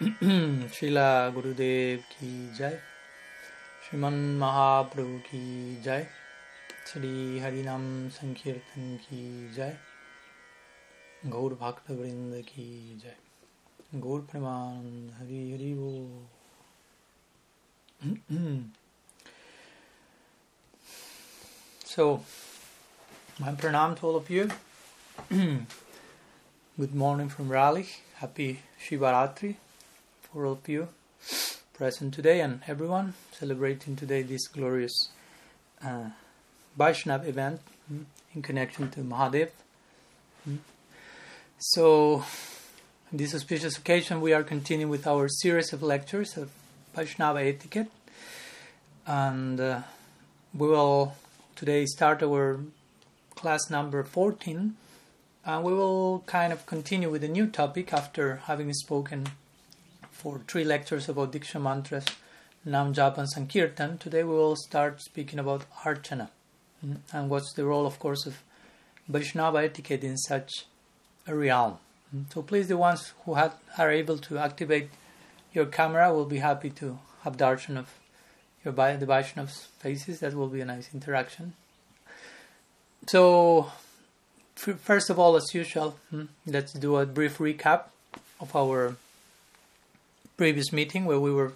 शिला गुरुदेव की जय श्रीमन महाप्रभु की जय श्री हरिनाम संकीर्तन की जय गौर भक्तवृंद की जय गौर प्रमाण हरि हरि वो so my pranam to of you good morning from Raleigh happy Shivratri for all of you present today and everyone celebrating today this glorious uh, Vaishnav event mm, in connection to Mahadev. Mm. So, on this auspicious occasion, we are continuing with our series of lectures of Vaishnava etiquette, and uh, we will today start our class number 14 and we will kind of continue with a new topic after having spoken for three lectures about Diksha mantras, Nam Jap and Sankirtan. Today we will start speaking about Archana mm, and what's the role, of course, of Vaishnava etiquette in such a realm. Mm, so please, the ones who have, are able to activate your camera will be happy to have darshan of your the Vaishnav's faces. That will be a nice interaction. So, first of all, as usual, mm, let's do a brief recap of our previous meeting where we were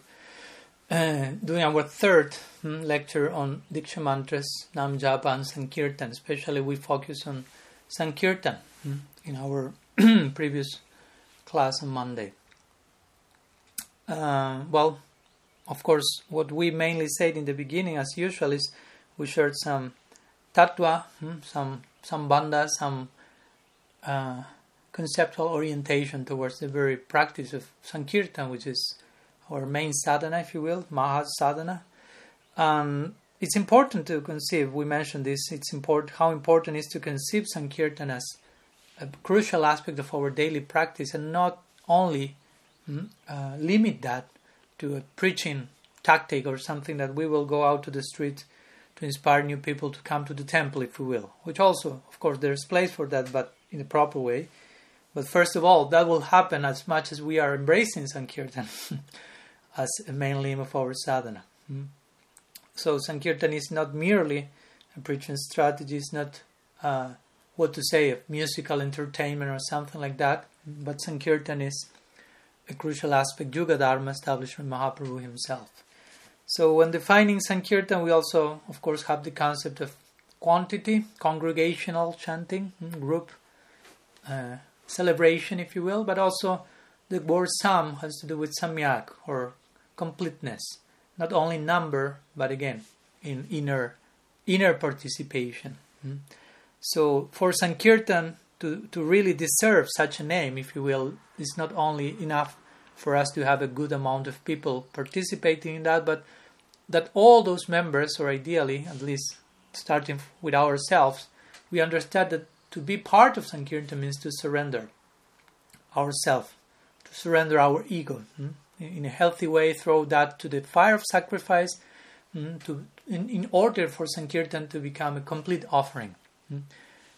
uh, doing our third mm, lecture on Diksha mantras, Nam Japa and Sankirtan. Especially, we focus on Sankirtan mm, in our previous class on Monday. Uh, well, of course, what we mainly said in the beginning, as usual, is we shared some tattva, hmm, some sambandha, some uh, conceptual orientation towards the very practice of Sankirtan, which is our main sadhana, if you will, Maha sadhana. Um, it's important to conceive. We mentioned this. It's important how important it is to conceive Sankirtan as a crucial aspect of our daily practice, and not only mm, uh, limit that to a preaching tactic or something that we will go out to the street to inspire new people to come to the temple, if we will. Which also, of course, there's place for that, but in a proper way. But first of all, that will happen as much as we are embracing Sankirtan as a main limb of our sadhana. Hmm? So Sankirtan is not merely a preaching strategy, it's not uh, what to say, a musical entertainment or something like that, but Sankirtan is a crucial aspect, Yuga Dharma, established by Mahaprabhu himself. So, when defining Sankirtan, we also, of course, have the concept of quantity, congregational chanting, hmm, group uh, celebration, if you will, but also the word sam has to do with samyak or completeness, not only number, but again, in inner inner participation. Hmm. So, for Sankirtan to, to really deserve such a name, if you will, is not only enough for us to have a good amount of people participating in that, but that all those members, or ideally, at least starting with ourselves, we understand that to be part of Sankirtan means to surrender ourselves, to surrender our ego. Hmm? In a healthy way, throw that to the fire of sacrifice hmm? to, in, in order for Sankirtan to become a complete offering. Hmm?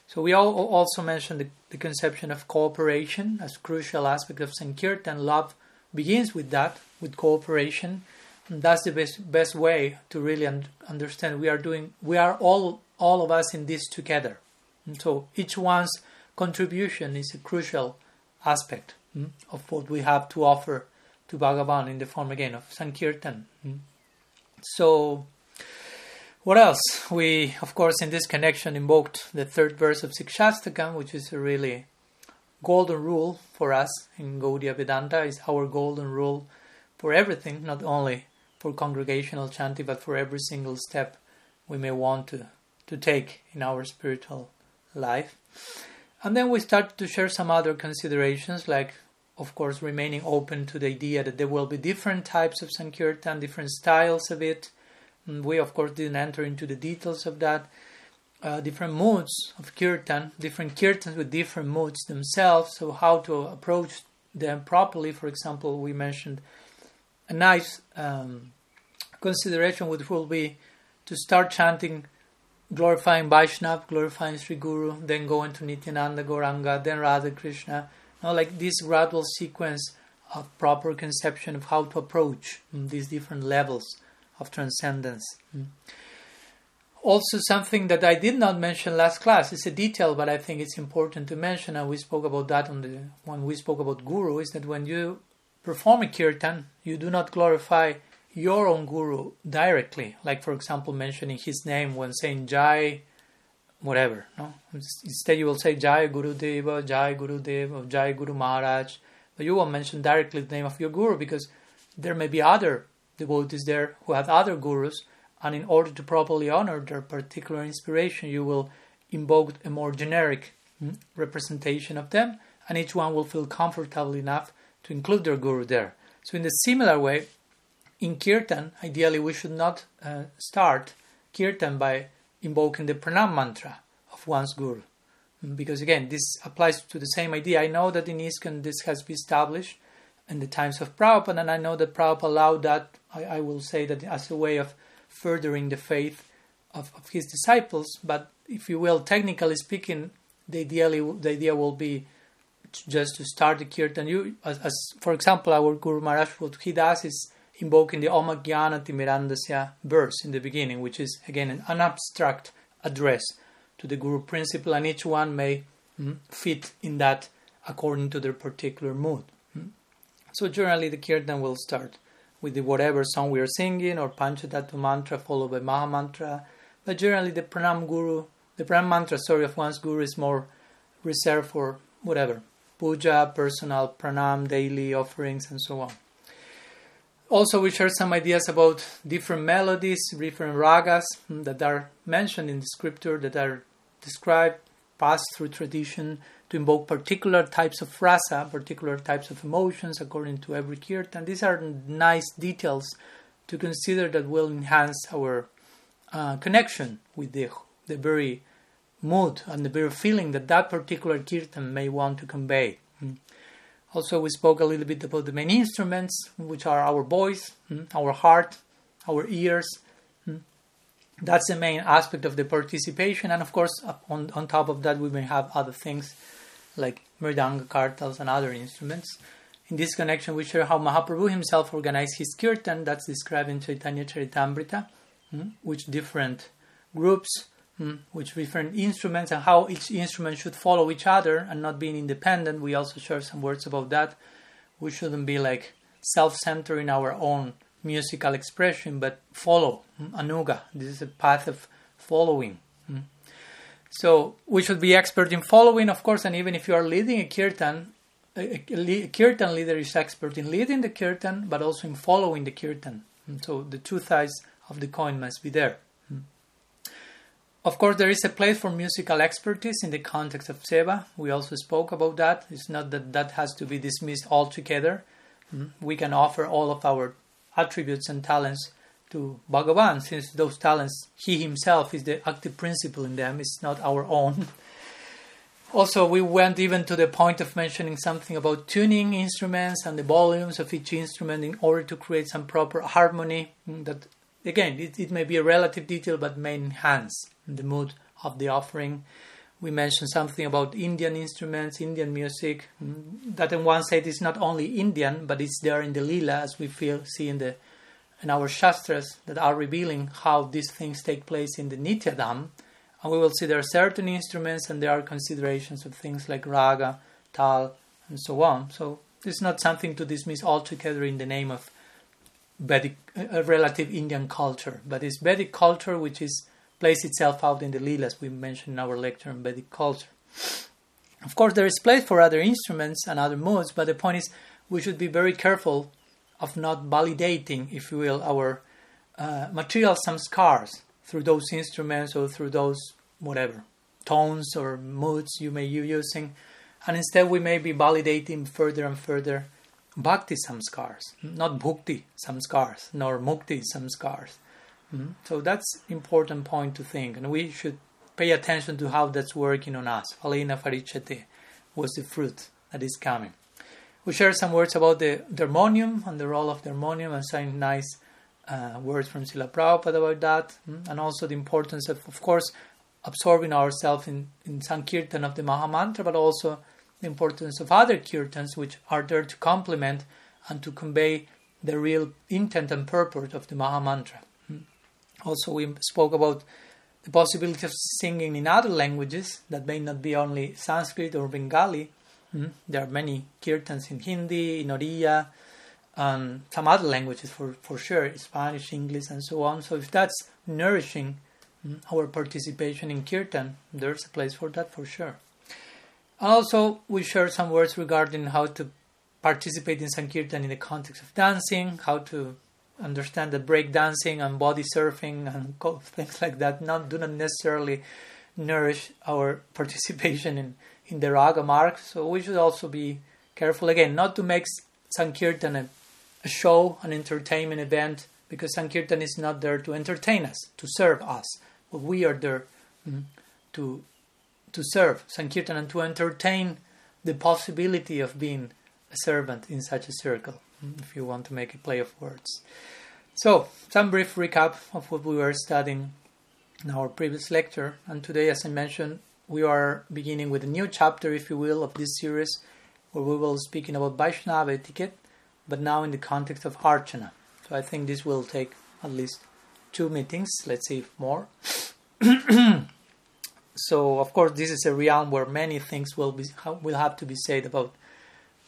So we all also mentioned the, the, conception of cooperation as crucial aspect of Sankirtan. Love begins with that, with cooperation. And that's the best best way to really un- understand we are doing. We are all all of us in this together. And so each one's contribution is a crucial aspect mm, of what we have to offer to Bhagavan in the form again of Sankirtan. Mm. So what else? We, of course, in this connection invoked the third verse of Sikshastakam, which is a really golden rule for us in Gaudiya Vedanta, is our golden rule for everything, not only for congregational chanting, but for every single step we may want to, to take in our spiritual life. And then we start to share some other considerations, like, of course, remaining open to the idea that there will be different types of Sankirtan, different styles of it we, of course, didn't enter into the details of that. Uh, different moods of kirtan, different kirtans with different moods themselves. So, how to approach them properly. For example, we mentioned a nice um, consideration, which will be to start chanting, glorifying Vaishnav, glorifying Sri Guru, then go into Nityananda, Gauranga, then Radha Krishna. Know, like this gradual sequence of proper conception of how to approach mm, these different levels of transcendence. Mm. Also, something that I did not mention last class, it's a detail, but I think it's important to mention, and we spoke about that on the when we spoke about guru, is that when you perform a kirtan, you do not glorify your own guru directly, like for example mentioning his name when saying Jai, whatever. No, instead you will say Jai Guru Deva, Jai Guru Deva, Jai Guru Maharaj, but you will mention directly the name of your guru because there may be other devotees there who have other gurus and in order to properly honor their particular inspiration, you will invoke a more generic mm, representation of them, and each one will feel comfortable enough to include their guru there. So, in the similar way, in kirtan, ideally we should not uh, start kirtan by invoking the pranam mantra of one's guru. Because again, this applies to the same idea. I know that in ISKCON this has been established in the times of Prabhupada, and I know that Prabhupada allowed that, I, I will say that as a way of furthering the faith of, of his disciples. But if you will, technically speaking, the ideally the idea will be just to start the kirtan. You, as, as for example, our Guru Maharaj, what he does is invoking the Om Jnana Timirandasya verse in the beginning, which is again an, an abstract address to the Guru principle, and each one may mm, fit in that according to their particular mood. Mm. So generally, the kirtan will start with the whatever song we are singing or Panchatattva mantra followed by Maha mantra. But generally, the Pranam Guru, the Pranam mantra, sorry, of one's Guru is more reserved for whatever puja, personal pranam, daily offerings, and so on. Also, we share some ideas about different melodies, different ragas that are mentioned in the scripture that are described, passed through tradition, to invoke particular types of rasa, particular types of emotions according to every kirtan. These are nice details to consider that will enhance our uh, connection with the, the very mood and the very feeling that that particular kirtan may want to convey. Also, we spoke a little bit about the main instruments, which are our voice, mm, our heart, our ears, that's the main aspect of the participation. And of course on, on top of that we may have other things like mridanga kartals and other instruments. In this connection we share how mahaprabhu himself organized his kirtan that's described in chaitanya charitamrita hmm, which different groups hmm, which different instruments and how each instrument should follow each other and not being independent we also share some words about that we shouldn't be like self-centered in our own musical expression, but follow mm, anuga. This is a path of following. Mm. So we should be expert in following, of course, and even if you are leading a kirtan, a, a, a kirtan leader is expert in leading the kirtan, but also in following the kirtan. Mm, so the two sides of the coin must be there. Of course, there is a place for musical expertise in the context of seva. We also spoke about that. It's not that that has to be dismissed altogether. Mm-hmm. We can offer all of our attributes and talents to Bhagavan, since those talents, he himself is the active principle in them, it's not our own. Also, we went even to the point of mentioning something about tuning instruments and the volumes of each instrument in order to create some proper harmony. Mm, that, again, it, it may be a relative detail but may enhance the mood of the offering. We mentioned something about Indian instruments, Indian music. That in one side is not only Indian, but it's there in the lila, as we feel see in the in our shastras that are revealing how these things take place in the Nityadam. And we will see there are certain instruments and there are considerations of things like raga, tal, and so on. So it's not something to dismiss altogether in the name of Vedic, relative Indian culture, but it's Vedic culture which is plays itself out in the lila, as we mentioned in our lecture on Vedic culture. Of course, there is place for other instruments and other modes, but the point is we should be very careful of not validating, if you will, our uh, material samskars through those instruments or through those whatever tones or moods you may be using, and instead we may be validating further and further bhakti samskars, not bhukti samskars, nor mukti samskars. Mm-hmm. So that's important point to think, and we should pay attention to how that's working on us. Phalena parichate was the fruit that is coming. We share some words about the, harmonium and the role of the harmonium and some nice uh, words from Srila Prabhupada about that, mm, and also the importance of, of course, absorbing ourselves in, in Sankirtan of the Mahamantra, but also the importance of other kirtans which are there to complement and to convey the real intent and purport of the Maha Mantra. Hmm. Also, we spoke about the possibility of singing in other languages that may not be only Sanskrit or Bengali. Hmm. There are many kirtans in Hindi, in Oriya, and some other languages for, for sure, Spanish, English, and so on. So, if that's nourishing hmm, our participation in kirtan, there's a place for that for sure. Also, we share some words regarding how to participate in Sankirtan in the context of dancing, how to understand that break dancing and body surfing and things like that not do not necessarily nourish our participation in, in the raga marg. So we should also be careful again not to make Sankirtan a, a show, an entertainment event, because Sankirtan is not there to entertain us, to serve us. But we are there mm, to to serve Sankirtan and to entertain the possibility of being a servant in such a circle, mm, if you want to make a play of words. So, some brief recap of what we were studying in our previous lecture. And today, as I mentioned, we are beginning with a new chapter, if you will, of this series, where we will be speaking about Vaishnava etiquette, but now in the context of Archana. So I think this will take at least two meetings, let's say more. So, of course, this is a realm where many things will be will have to be said about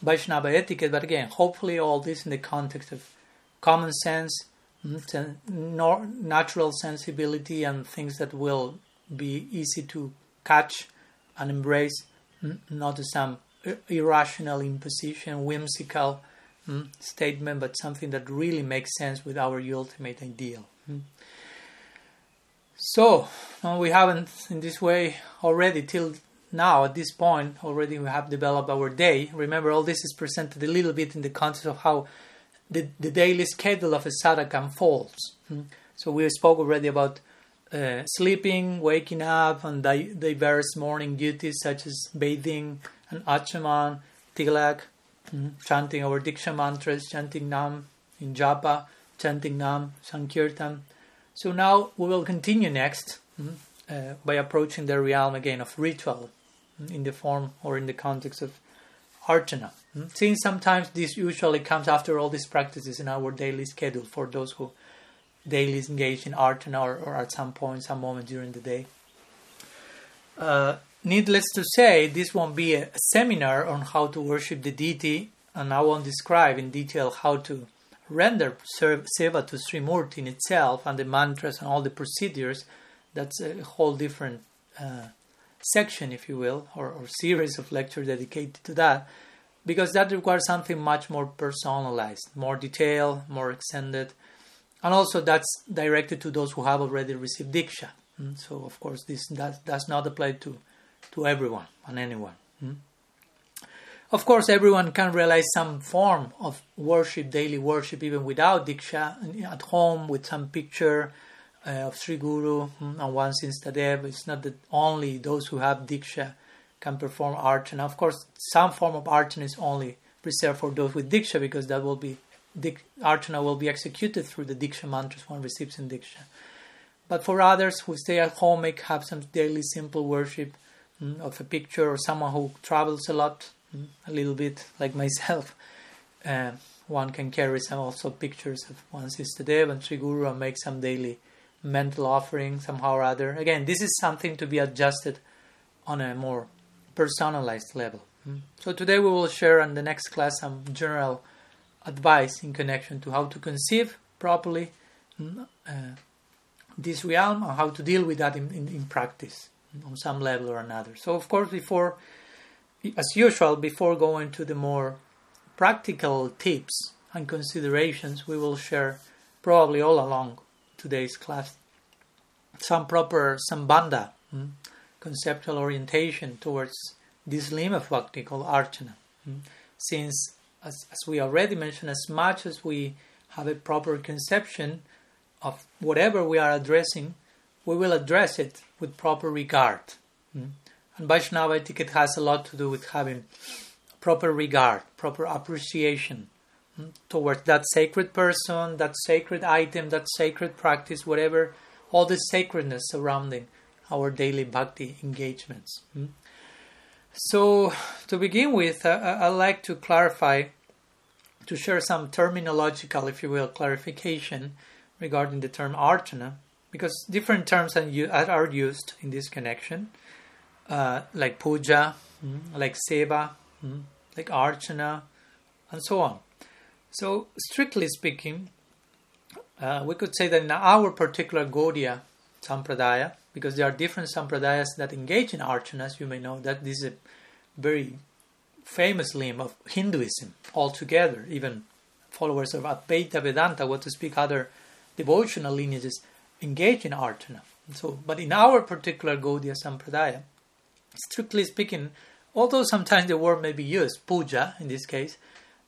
Vaishnava etiquette, but again, hopefully, all this in the context of common sense, mm, natural sensibility, and things that will be easy to catch and embrace, mm, not some irrational imposition, whimsical mm, statement, but something that really makes sense with our ultimate ideal. So, we haven't in this way already till now at this point already we have developed our day. Remember, all this is presented a little bit in the context of how the, the daily schedule of a sadhaka unfolds. So we spoke already about uh, sleeping, waking up, and di- diverse morning duties such as bathing and achaman, tilak, mm-hmm. chanting our diksha mantras, chanting nam in japa, chanting nam, sankirtan. So now we will continue next mm-hmm, uh, by approaching the realm again of ritual in the form or in the context of archana. Hmm? Since sometimes this usually comes after all these practices in our daily schedule for those who daily engage in archana or, or at some point, some moment during the day. Uh, needless to say, this won't be a seminar on how to worship the deity, and I won't describe in detail how to render seva to Srimurti in itself and the mantras and all the procedures. That's a whole different uh, section, if you will, or, or series of lectures dedicated to that, because that requires something much more personalized, more detailed, more extended, and also that's directed to those who have already received diksha. Mm? So, of course, this does, does not apply to, to everyone and anyone. Of course, everyone can realize some form of worship, daily worship, even without diksha, at home with some picture uh, of Sri Guru hmm, and one Sinstadev. It's not that only those who have Diksha can perform archana. Of course, some form of archana is only reserved for those with Diksha because that will be archana will be executed through the Diksha mantras one receives in Diksha. But for others who stay at home, may have some daily simple worship mm, of a picture or someone who travels a lot, a little bit like myself. Uh, one can carry some also pictures of one Sistadev and Sri Guru and make some daily mental offering somehow or other. Again, this is something to be adjusted on a more personalized level. Hmm. So today we will share in the next class some general advice in connection to how to conceive properly hmm, uh, this realm and how to deal with that in, in, in practice on some level or another. So of course before as usual, before going to the more practical tips and considerations, we will share probably all along today's class some proper sambandha, hmm, conceptual orientation towards this limb of bhakti called archana. Hmm. Since, as, as we already mentioned, as much as we have a proper conception of whatever we are addressing, we will address it with proper regard. Hmm. And Vaishnava etiquette has a lot to do with having proper regard, proper appreciation towards that sacred person, that sacred item, that sacred practice, whatever, all the sacredness surrounding our daily bhakti engagements. Hmm? So, to begin with, uh, I'd like to clarify to share some terminological, if you will, clarification regarding the term archana, because different terms are used in this connection, uh, like puja, mm, like seva, mm, like archana, and so on. So, strictly speaking, uh, we could say that in our particular Gaudiya Sampradaya, because there are different Sampradayas that engage in archanas, you may know that this is a very famous limb of Hinduism altogether, even followers of Advaita Vedanta, what to speak other devotional lineages, engage in archana. So, but in our particular Gaudiya Sampradaya, strictly speaking, although sometimes the word may be used, puja in this case,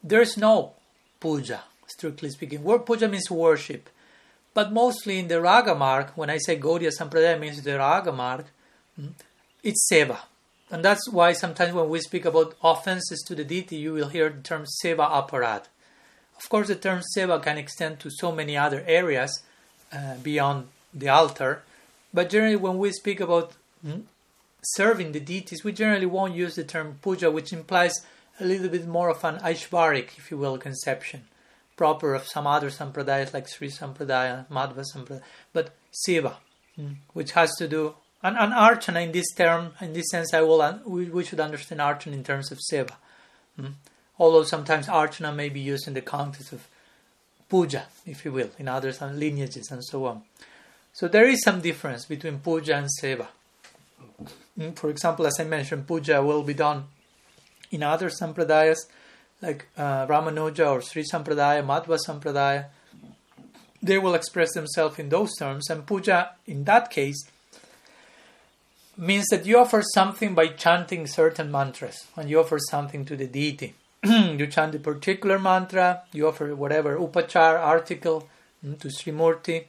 there is no puja, strictly speaking. Word puja means worship. But mostly in the raga marg, when I say Gaudiya Sampradaya means the raga marg, hmm, it's seva. And that's why sometimes when we speak about offenses to the deity, you will hear the term seva aparad. Of course, the term seva can extend to so many other areas uh, beyond the altar, but generally, when we speak about mm, serving the deities, we generally won't use the term puja, which implies a little bit more of an Aishvarik, if you will, conception, proper of some other sampradayas like Sri Sampradaya, Madhva Sampradaya, but seva, mm, which has to do and, and archana in this term, in this sense, I will we, we should understand archana in terms of seva. Hmm? Although sometimes archana may be used in the context of puja, if you will, in other lineages and so on. So there is some difference between puja and seva. Hmm? For example, as I mentioned, puja will be done in other sampradayas like uh, Ramanuja or Sri Sampradaya, Madhva Sampradaya. They will express themselves in those terms, and puja in that case means that you offer something by chanting certain mantras, and you offer something to the deity. you chant a particular mantra, you offer whatever upachar article mm, to Srimurti.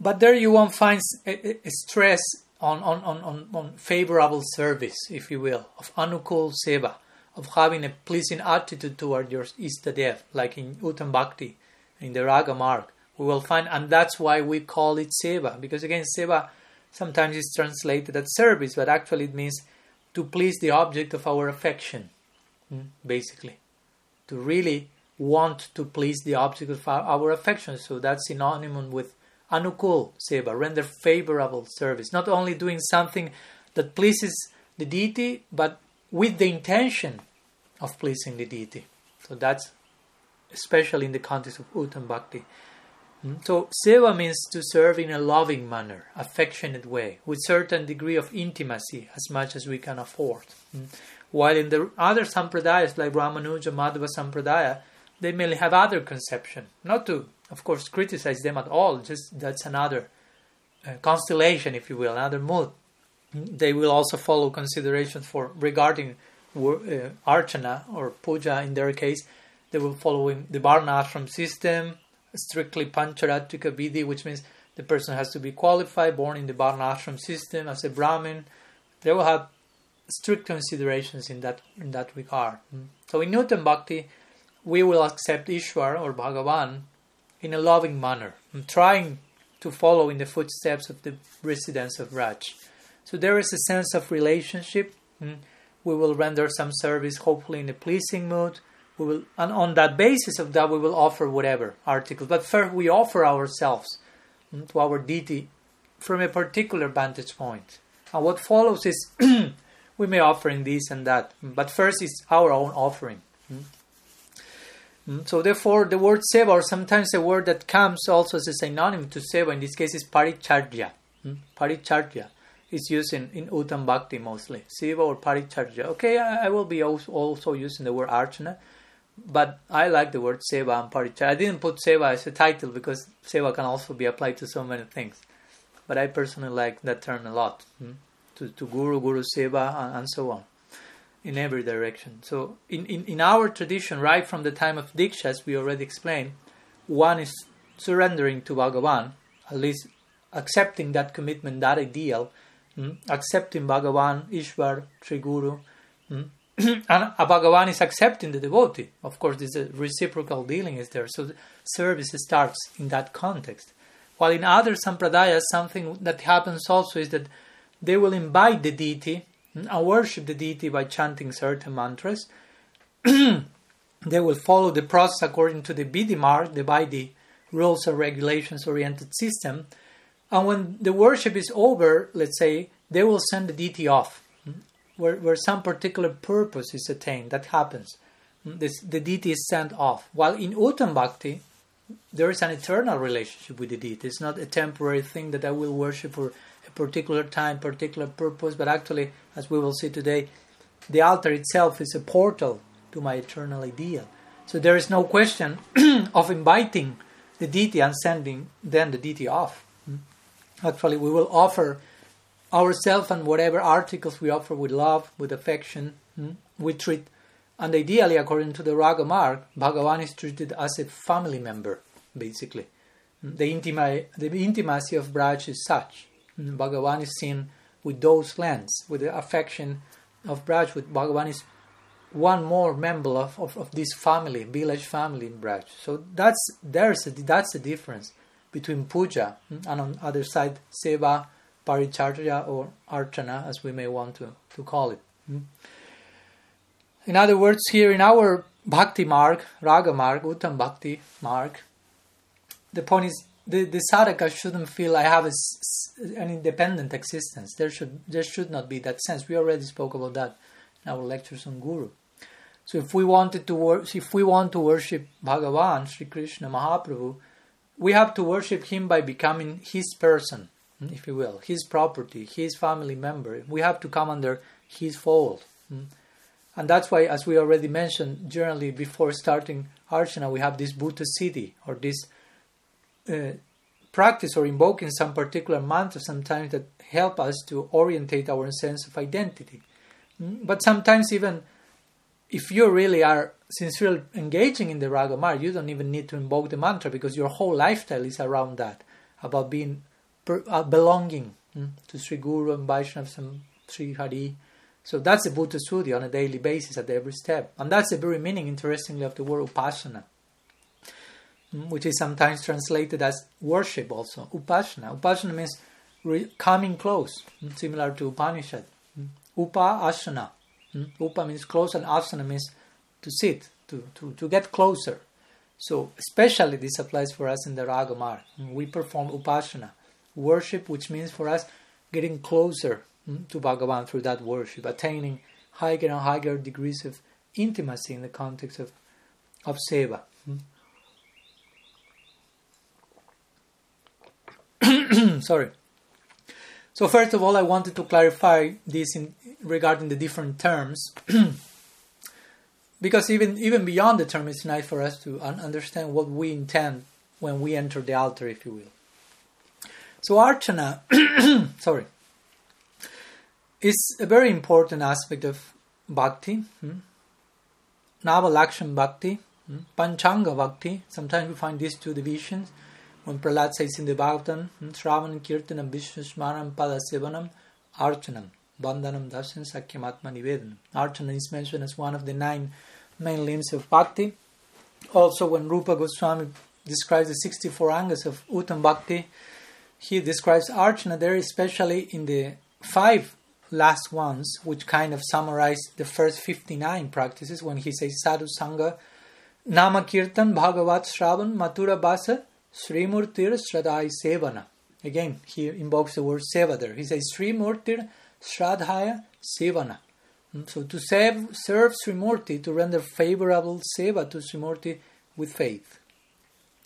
But there you won't find a, a stress on, on, on, on, favorable service, if you will, of anukul seva, of having a pleasing attitude toward your istadev, like in Uttam Bhakti, in the Raga Marg. We will find, and that's why we call it seva, because again, seva Sometimes it's translated as service, but actually it means to please the object of our affection, hmm, basically. To really want to please the object of our affection. So that's synonymous with anukul seva, render favorable service. Not only doing something that pleases the deity, but with the intention of pleasing the deity. So that's especially in the context of Uttam Bhakti. Hmm? So seva means to serve in a loving manner, affectionate way, with certain degree of intimacy, as much as we can afford. Hmm? While in the other sampradayas like Ramanuja, Madhva Sampradaya, they may have other conception. Not to, of course, criticize them at all. Just that's another uh, constellation, if you will, another mood. They will also follow considerations for regarding uh, archana or puja. In their case, they will follow the Varna ashram system strictly Pancharatrika Vidhi, which means the person has to be qualified, born in the Varnashram system as a Brahmin. They will have strict considerations in that in that regard. Hmm. So in Uttam Bhakti, we will accept Ishwar or Bhagavan in a loving manner, hmm, trying to follow in the footsteps of the residents of Braj. So there is a sense of relationship. Hmm. We will render some service, hopefully in a pleasing mood we will and on that basis of that we will offer whatever articles but first we offer ourselves mm, to our deity from a particular vantage point. and what follows is we may offer in this and that but first it's our own offering mm. Mm, so therefore the word seva or sometimes a word that comes also as a synonym to seva in this case is paricharya paricharya is used in, in Uttam Bhakti mostly. Seva or Paricharya. Okay, I, I will be also, also using the word Archana but I like the word seva and paricharya. I didn't put seva as a title because seva can also be applied to so many things. But I personally like that term a lot. Hmm? To, to guru, guru seva, and, and, so on, in every direction. So, in, in, in our tradition, right from the time of Diksha, as we already explained, one is surrendering to Bhagavan, at least accepting that commitment, that ideal, hmm? accepting Bhagavan, Ishwar, Sri Guru, hmm? and Bhagavan is accepting the devotee. Of course, this reciprocal dealing is there. So service starts in that context. While in other sampradayas, something that happens also is that they will invite the deity Hmm? and worship the deity by chanting certain mantras. they will follow the process according to the Vidhi mark, the by rules and regulations oriented system. And when the worship is over, let's say, they will send the deity off, hmm? where, where some particular purpose is attained. That happens. Hmm? This, the deity is sent off. While in Uttam Bhakti, there is an eternal relationship with the deity. It's not a temporary thing that I will worship for particular time, particular purpose, but actually, as we will see today, the altar itself is a portal to my eternal ideal. So there is no question of inviting the deity and sending then the deity off. Hmm? Actually, we will offer ourselves and whatever articles we offer with love, with affection, hmm? we treat, and ideally, according to the Raga Marg, Bhagavan is treated as a family member, basically. Hmm? The, intima- the intimacy of Braj is such. Bhagavan is seen with those lands, with the affection of Braj, with Bhagavan is one more member of, of, of, this family, village family in Braj. So that's there's a, that's the difference between puja and on other side seva, paricharya or archana, as we may want to, to call it. In other words, here in our bhakti mark, raga marg, uttam bhakti mark, the point is the, the sadhaka shouldn't feel I have a, an independent existence. There should there should not be that sense. We already spoke about that in our lectures on Guru. So if we wanted to wor- if we want to worship Bhagavan, Sri Krishna Mahaprabhu, we have to worship him by becoming his person, if you will, his property, his family member. We have to come under his fold. Hmm. And that's why, as we already mentioned, generally before starting Archana, we have this Bhuta Suddhi or this uh, practice or invoking some particular mantra sometimes that help us to orientate our sense of identity. But sometimes even if you really are sincerely engaging in the Raga Marg, you don't even need to invoke the mantra because your whole lifestyle is around that, about being uh, belonging mm, to Sri Guru and Vaishnava and Sri Hari. So that's the Bhuta Suddhi on a daily basis at every step. And that's the very meaning, interestingly, of the word Upasana, mm, Mm, which is sometimes translated as worship also. Upasana. Upasana means re- coming close, mm, similar to Upanishad. Mm. Upa Asana? Mm, upa means close and asana means to sit, to, to, to get closer. So, especially this applies for us in the Raga Marg. Hmm? We perform upasana, worship, which means for us getting closer to Bhagavan through that worship, attaining higher and higher degrees of intimacy in the context of, of seva. Sorry. So first of all, I wanted to clarify this in, regarding the different terms, because even even beyond the term, it's nice for us to un- understand what we intend when we enter the altar, if you will. So archana, sorry, is a very important aspect of bhakti. Hmm? Navalakshan bhakti, hmm? Panchanga bhakti. Sometimes we find these two divisions when Prahlad says in the Bhagavatam, Shravan Kirtanam Vishnu Smaram Pada Sevanam Archanam Bandhanam Darshan Sakyamatma Nivedanam. Archana is mentioned as one of the nine main limbs of Bhakti. Also, when Rupa Goswami describes the 64 angas of Uttam Bhakti, he describes Archana there, especially in the five last ones, which kind of summarize the first 59 practices when he says Sadhu Sangha, Nama Kirtan, Bhagavat Shravan, Mathura Basa, Srimurtir Shradhai Sevana. Again, he invokes the word Seva there. He says Srimurtir Shradhaya Sevana. Hmm, so to serve, serve Srimurti, to render favorable Seva to Srimurti with faith.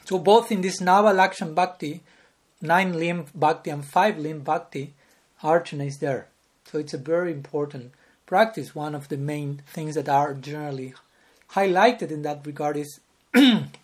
So both in this Nava Lakshan Bhakti, nine limb Bhakti and five limb Bhakti, Archana is there. So it's a very important practice. One of the main things that are generally highlighted in that regard is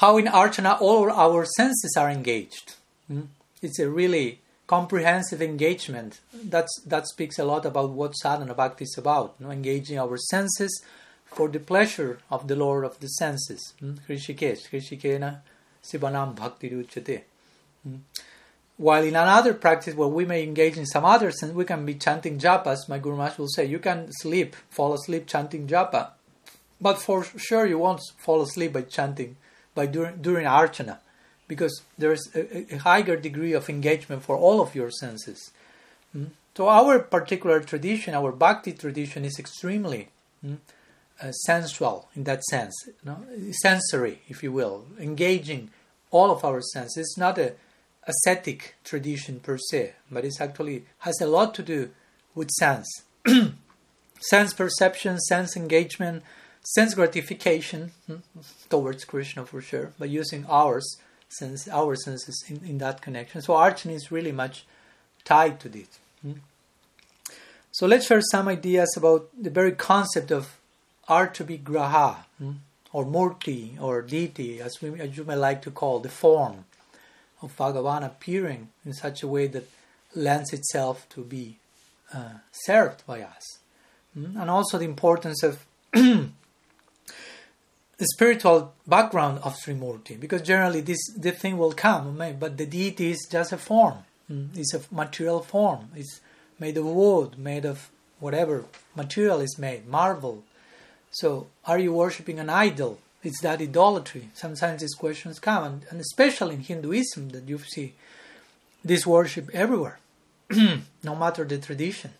how in Archana all our senses are engaged. Hmm? It's a really comprehensive engagement. That's, that speaks a lot about what sadhana bhakti is about, you know, engaging our senses for the pleasure of the Lord of the senses. Hmm? Hrishikesh, Hrishikena Sivanam Bhakti Ruchate. Hmm? While in another practice where we may engage in some other sense, we can be chanting japas. My Guru Maharaj will say, you can sleep, fall asleep chanting japa. But for sure you won't fall asleep by chanting by during, during archana because there's a, a, higher degree of engagement for all of your senses. Mm? So our particular tradition, our bhakti tradition, is extremely mm, uh, sensual in that sense, you know, sensory, if you will, engaging all of our senses. It's not a ascetic tradition per se, but it actually has a lot to do with sense. sense perception, sense engagement, sense gratification hmm, towards Krishna for sure, but using ours, sense, our senses in, in that connection. So archana is really much tied to this. Hmm. So let's share some ideas about the very concept of archavigraha, hmm, or murti, or deity, as, we, as you may like to call the form of Bhagavan appearing in such a way that lends itself to be uh, served by us. And also the importance of the spiritual background of Srimurti, because generally this the thing will come, but the deity is just a form. Hmm, it's a material form. It's made of wood, made of whatever material is made, marble. So, are you worshipping an idol? It's that idolatry. Sometimes these questions come, and, and especially in Hinduism, that you see this worship everywhere, no matter the tradition.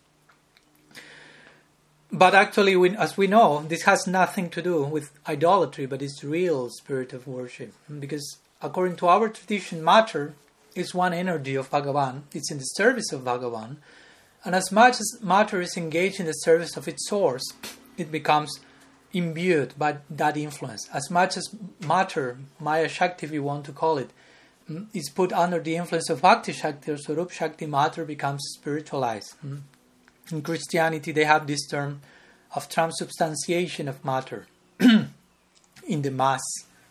But actually, we, as we know, this has nothing to do with idolatry, but it's real spirit of worship. Because according to our tradition, matter is one energy of Bhagavan. It's in the service of Bhagavan. And as much as matter is engaged in the service of its source, it becomes imbued by that influence. As much as matter, Maya Shakti, if you want to call it, mm, put under the influence of Bhakti Shakti or Swarup Shakti, matter becomes spiritualized. In Christianity, they have this term of transubstantiation of matter in the Mass,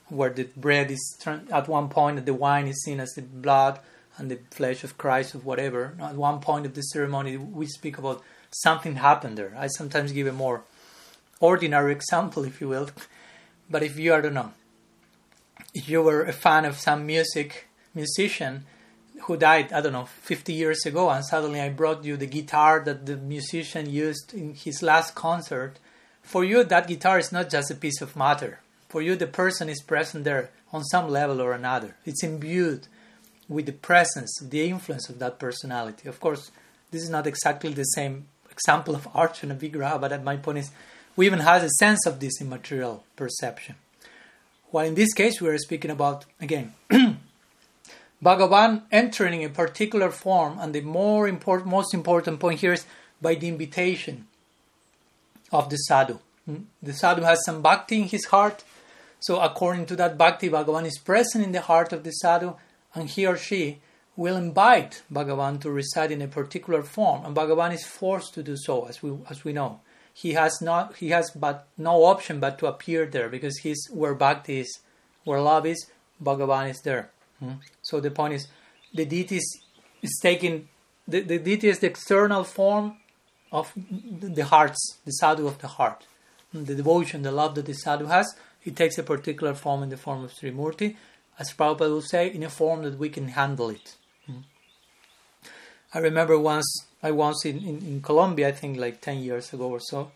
where the bread is at one point, the wine is seen as the blood and the flesh of Christ or whatever. At one point of the ceremony, we speak about something happened there. I sometimes give a more ordinary example, if you will. But if you, are, I don't know, if you were a fan of some music musician who died, I don't know, 50 years ago, and suddenly I brought you the guitar that the musician used in his last concert, for you that guitar is not just a piece of matter. For you, the person is present there on some level or another. It's imbued with the presence, the influence of that personality. Of course, this is not exactly the same example of Archana Vigraha, but my point is, we even have a sense of this immaterial perception. While in this case, we are speaking about, again, Bhagavan entering a particular form, and the more important, most important point here is by the invitation of the sadhu. Hmm? The sadhu has some bhakti in his heart, so according to that bhakti, Bhagavan is present in the heart of the sadhu, and he or she will invite Bhagavan to reside in a particular form, and Bhagavan is forced to do so, as we as we know. He has not he has but no option but to appear there because he's where bhakti is, where love is, Bhagavan is there. Hmm? So the point is, the deity is, is taking the, the deity is the external form of the hearts, the sadhu of the heart, hmm? the devotion, the love that the sadhu has. It takes a particular form in the form of Srimurti, as Prabhupada will say, in a form that we can handle it. Hmm? I remember once I once in, in, in Colombia, I think like ten years ago or so,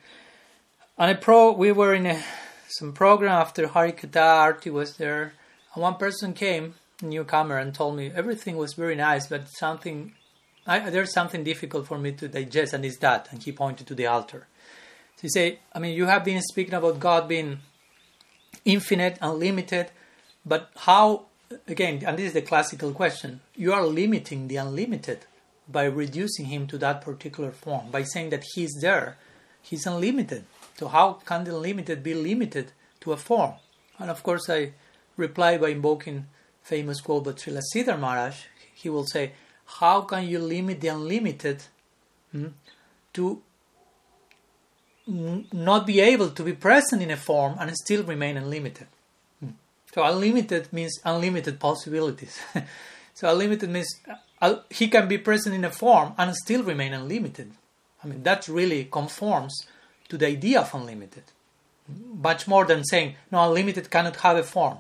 and a pro we were in a some program after Harikatha Arti was there, and one person came newcomer and told me everything was very nice, but something I, there's something difficult for me to digest, and it's that. And he pointed to the altar. So he said, I mean, you have been speaking about God being infinite, unlimited, but how? Again, and this is the classical question: you are limiting the unlimited by reducing him to that particular form, by saying that he's there, he's unlimited. So how can the unlimited be limited to a form? And of course, I reply by invoking famous quote by Srila Sridhar Maharaj, he will say, How can you limit the unlimited hmm, to not be able to be present in a form and still remain unlimited? Hmm. So, unlimited means unlimited possibilities. so, unlimited means uh, he can be present in a form and still remain unlimited. I mean, that really conforms to the idea of unlimited. Much more than saying, no, unlimited cannot have a form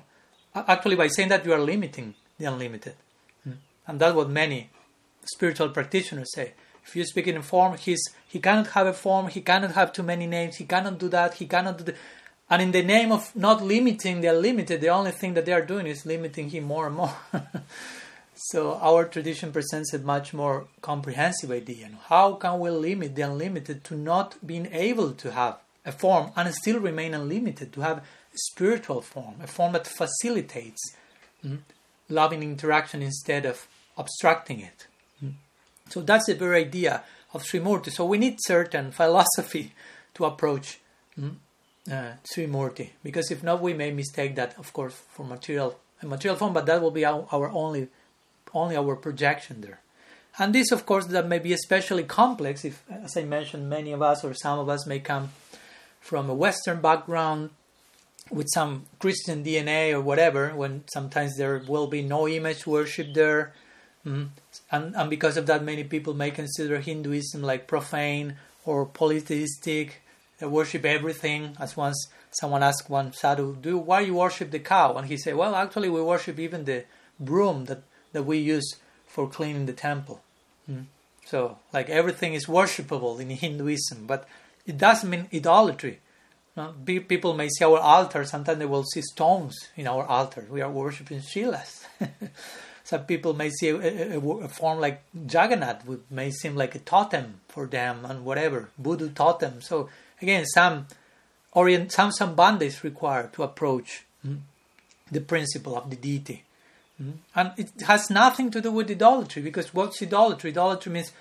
actually by saying that you are limiting the unlimited. Mm. and that's what many spiritual practitioners say. If you speak in a form he's he cannot have a form he cannot have too many names he cannot do that he cannot do that and in the name of not limiting the unlimited the only thing that they are doing is limiting him more and more. So our tradition presents a much more comprehensive idea how can we limit the unlimited to not being able to have a form and still remain unlimited, to have spiritual form, a form that facilitates mm, loving interaction instead of obstructing it. Mm. So that's the very idea of Srimurti. So we need certain philosophy to approach mm, uh, Srimurti, because if not, we may mistake that, of course, for material a material form, but that will be our, our only only our projection there. And this, of course, that may be especially complex if, as I mentioned, many of us or some of us may come from a Western background with some Christian DNA or whatever, when sometimes there will be no image worship there. Mm. And, and because of that, many people may consider Hinduism like profane or polytheistic. They worship everything. As once someone asked one sadhu, "Do why you worship the cow?" And he said, "Well, actually, we worship even the broom that that we use for cleaning the temple. Mm. So, like everything is worshipable in Hinduism, but it doesn't mean idolatry. No? People may see our altar, sometimes they will see stones in our altar. We are worshipping Shilas. Some people may see a, a, a, form like Jagannath, which may seem like a totem for them and whatever, voodoo totem. So, again, some orient, some sambandha is required to approach mm, the principle of the deity. Mm. And it has nothing to do with idolatry, because what's idolatry? Idolatry means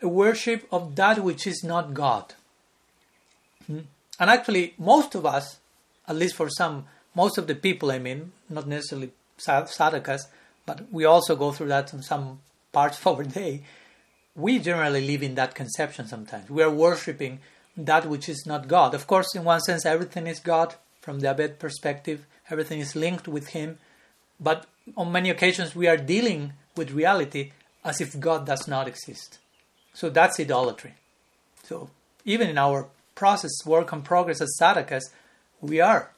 a worship of that which is not God. Mm. And actually, most of us, at least for some, most of the people, I mean, not necessarily sadhakas, but we also go through that in some parts of our day. We generally live in that conception sometimes. We are worshipping that which is not God. Of course, in one sense, everything is God from the Abed perspective, everything is linked with Him, but on many occasions we are dealing with reality as if God does not exist. So that's idolatry. So even in our process, work in progress as sadhakas, we are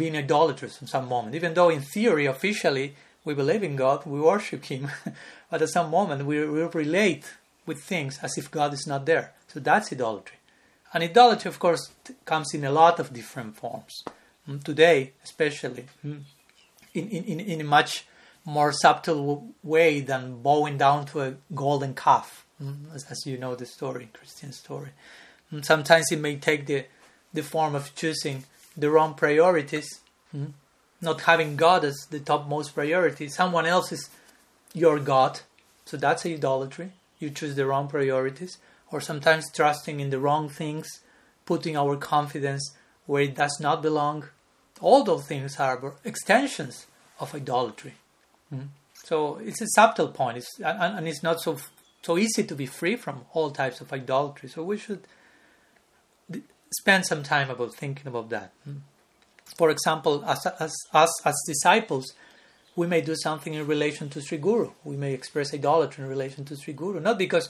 being idolatrous in some moment. Even though in theory, officially, we believe in God, we worship Him, but at some moment we, we relate with things as if God is not there. So that's idolatry. And idolatry, of course, comes in a lot of different forms. Mm, today, especially, mm, in, in, in a much more subtle way than bowing down to a golden calf, mm, as you know the story, Christian story. And sometimes it may take the, the form of choosing the wrong priorities, not having God as the topmost priority. Someone else is your God, so that's idolatry. You choose the wrong priorities or sometimes trusting in the wrong things, putting our confidence where it does not belong. All those things are extensions of idolatry. Mm. So it's a subtle point, it's, and, and, it's not so so easy to be free from all types of idolatry. So we should spend some time about thinking about that. Mm. For example, as, as us as disciples, we may do something in relation to Sri Guru. We may express idolatry in relation to Sri Guru, not because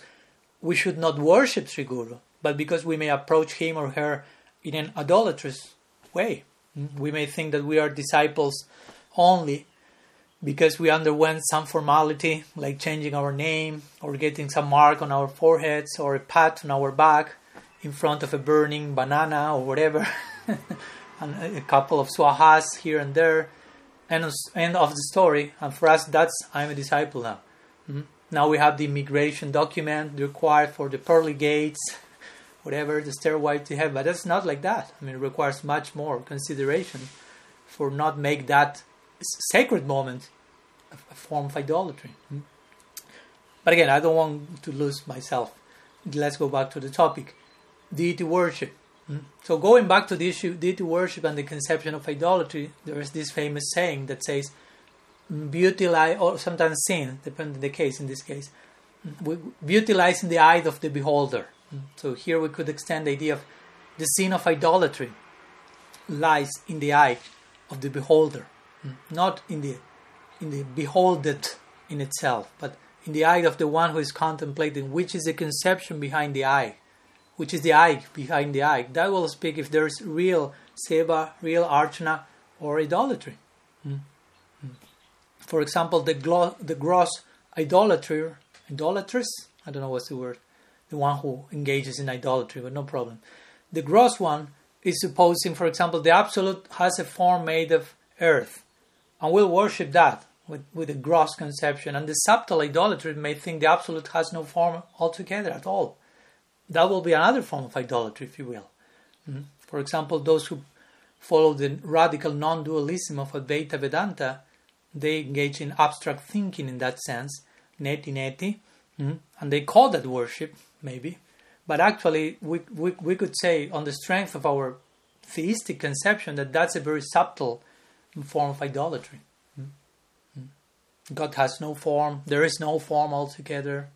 we should not worship Sri Guru, but because we may approach him or her in an idolatrous way. Hmm? We may think that we are disciples only because we underwent some formality like changing our name or getting some mark on our foreheads or a pat on our back in front of a burning banana or whatever, and a couple of swahas here and there. Of, end of the story. And for us, that's I'm a disciple now. Mm-hmm. Now we have the immigration document required for the pearly gates, whatever, the stairway to heaven. But that's not like that. I mean, it requires much more consideration for not make that sacred moment a form of idolatry. Hmm? But again, I don't want to lose myself. Let's go back to the topic deity worship. So, going back to the issue deity worship and the conception of idolatry, there is this famous saying that says, beauty lies, or sometimes sin, depending on the case in this case, beauty lies in the eye of the beholder. So here we could extend the idea of the sin of idolatry lies in the eye of the beholder, not in the in the beholded in itself, but in the eye of the one who is contemplating, which is the conception behind the eye, which is the eye behind the eye. That will speak if there is real seva, real archana, or idolatry. Mm for example, the, glo- the gross idolatry, idolatress, I don't know what's the word, the one who engages in idolatry, but no problem. The gross one is supposing, for example, the absolute has a form made of earth, and we'll worship that with, with a gross conception. And the subtle idolater may think the absolute has no form altogether at all. That will be another form of idolatry, if you will. Mm? For example, those who follow the radical non-dualism of Advaita Vedanta, they engage in abstract thinking in that sense, neti neti, mm? and they call that worship, maybe. But actually, we, we, we could say, on the strength of our theistic conception, that that's a very subtle form of idolatry. God has no form, there is no form altogether,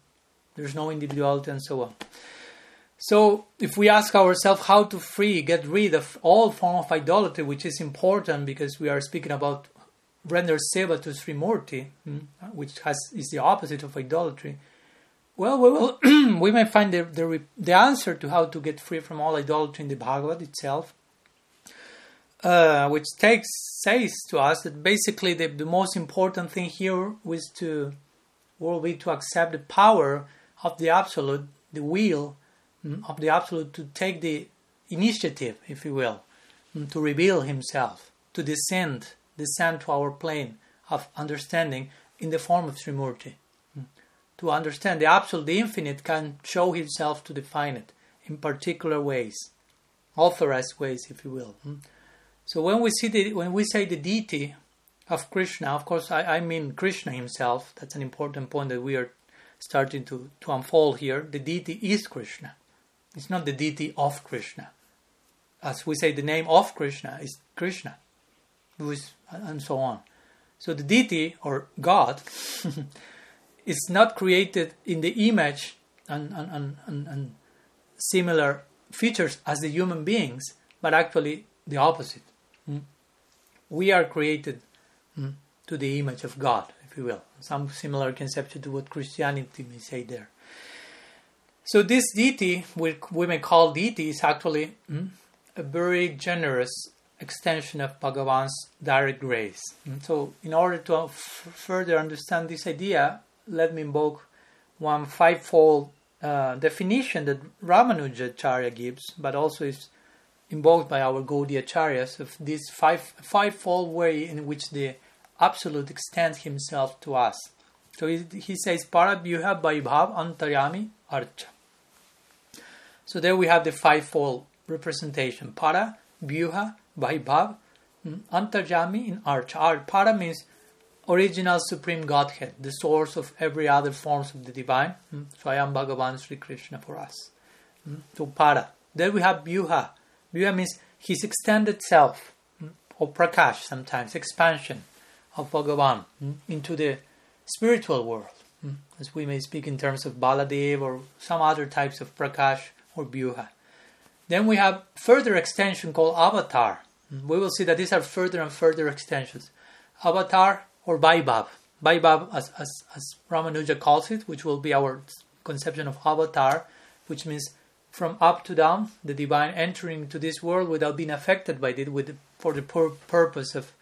there's no individuality, and so on. So, if we ask ourselves how to free, get rid of all form of idolatry, which is important because we are speaking about render seva to Srimurti, hmm, which has is the opposite of idolatry. Well, we will we may find the, the the answer to how to get free from all idolatry in the Bhagavad itself. Uh, which takes says to us that basically the, the most important thing here was to will be to accept the power of the absolute, the will of the absolute to take the initiative, if you will, to reveal himself, to descend, descend to our plane of understanding in the form of Srimurti. To understand the absolute, the infinite can show himself to the finite in particular ways, authorized ways, if you will. So when we see the, when we say the deity of Krishna, of course I, I mean Krishna himself. That's an important point that we are starting to, to unfold here. The deity is Krishna. It's not the deity of Krishna. As we say, the name of Krishna is Krishna, who is, and so on. So the deity or God is not created in the image and, and, and, and similar features as the human beings, but actually the opposite. Mm. We are created mm, to the image of God, if you will. Some similar conception to what Christianity may say there. So this deity, we, we may call deity, is actually mm, a very generous extension of Bhagavan's direct grace. So, in order to further understand this idea, let me invoke one fivefold uh, definition that Ramanujacharya gives, but also is invoked by our Gaudiya Acharyas of this five fivefold way in which the Absolute extends himself to us. So he, he says, Parabyuha Vaibhav Antaryami Archa. So there we have the fivefold representation. Para, Byuha, Vaibhav, hmm, Antaryami in Archa. Para means original supreme Godhead, the source of every other forms of the divine. So I am Bhagavan Sri Krishna for us. Hmm, so Para. Then we have Byuha, Vyuha means his extended self, hmm, or prakash sometimes, expansion of Bhagavan into the spiritual world, as we may speak in terms of Baladev or some other types of prakash or vyuha. Then we have further extension called avatar. We will see that these are further and further extensions. Avatar or Vaibhav. Vaibhav, as, as, as Ramanuja calls it, which will be our conception of avatar, which means from up to down, the divine entering into this world without being affected by it with, for the pur- purpose of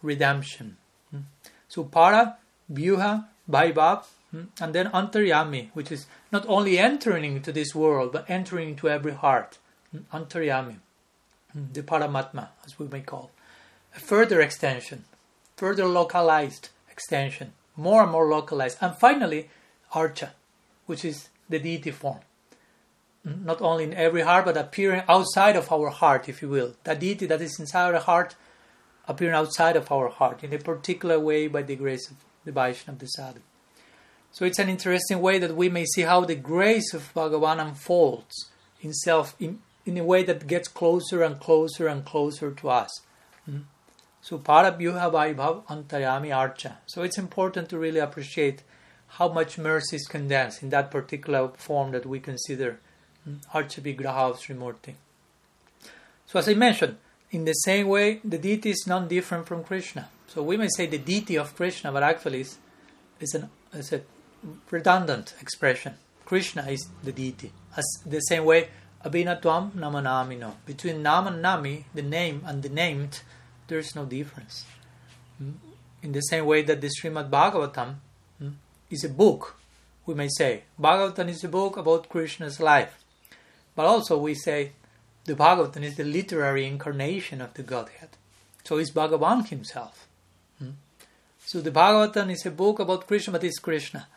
redemption. Hmm. So para, vyuha, vaibhav, hmm, Hmm? and then antaryami, which is not only entering into this world, but entering into every heart. Hmm, antaryami, hmm? the paramatma, as we may call. A further extension, further localized extension, more and more localized. And finally, archa, which is the deity form hmm? not only in every heart, but appearing outside of our heart, if you will. That deity that is inside our heart, appearing outside of our heart in a particular way by the grace of the Vaishnava, the sadhu. So it's an interesting way that we may see how the grace of Bhagavan unfolds in self in, in a way that gets closer and closer and closer to us. Mm? So Parabyuha Vaibhav Antaryami Archa. So it's important to really appreciate how much mercy is condensed in that particular form that we consider Archavigraha of Srimurti. So, as I mentioned, in the same way, the deity is non different from Krishna. So, we may say the deity of Krishna, but actually it's, is, an, is a redundant expression. Krishna is the deity. As the same way, Abhinatvam Namanamino. Between Nam and Nami, the name and the named, there is no difference. Hmm? In the same way that the Srimad Bhagavatam hmm, is a book, we may say. Bhagavatam is a book about Krishna's life. But also we say the Bhagavatam is the literary incarnation of the Godhead. So is Bhagavan himself. Hmm? So the Bhagavatam is a book about Krishna, but it's Krishna.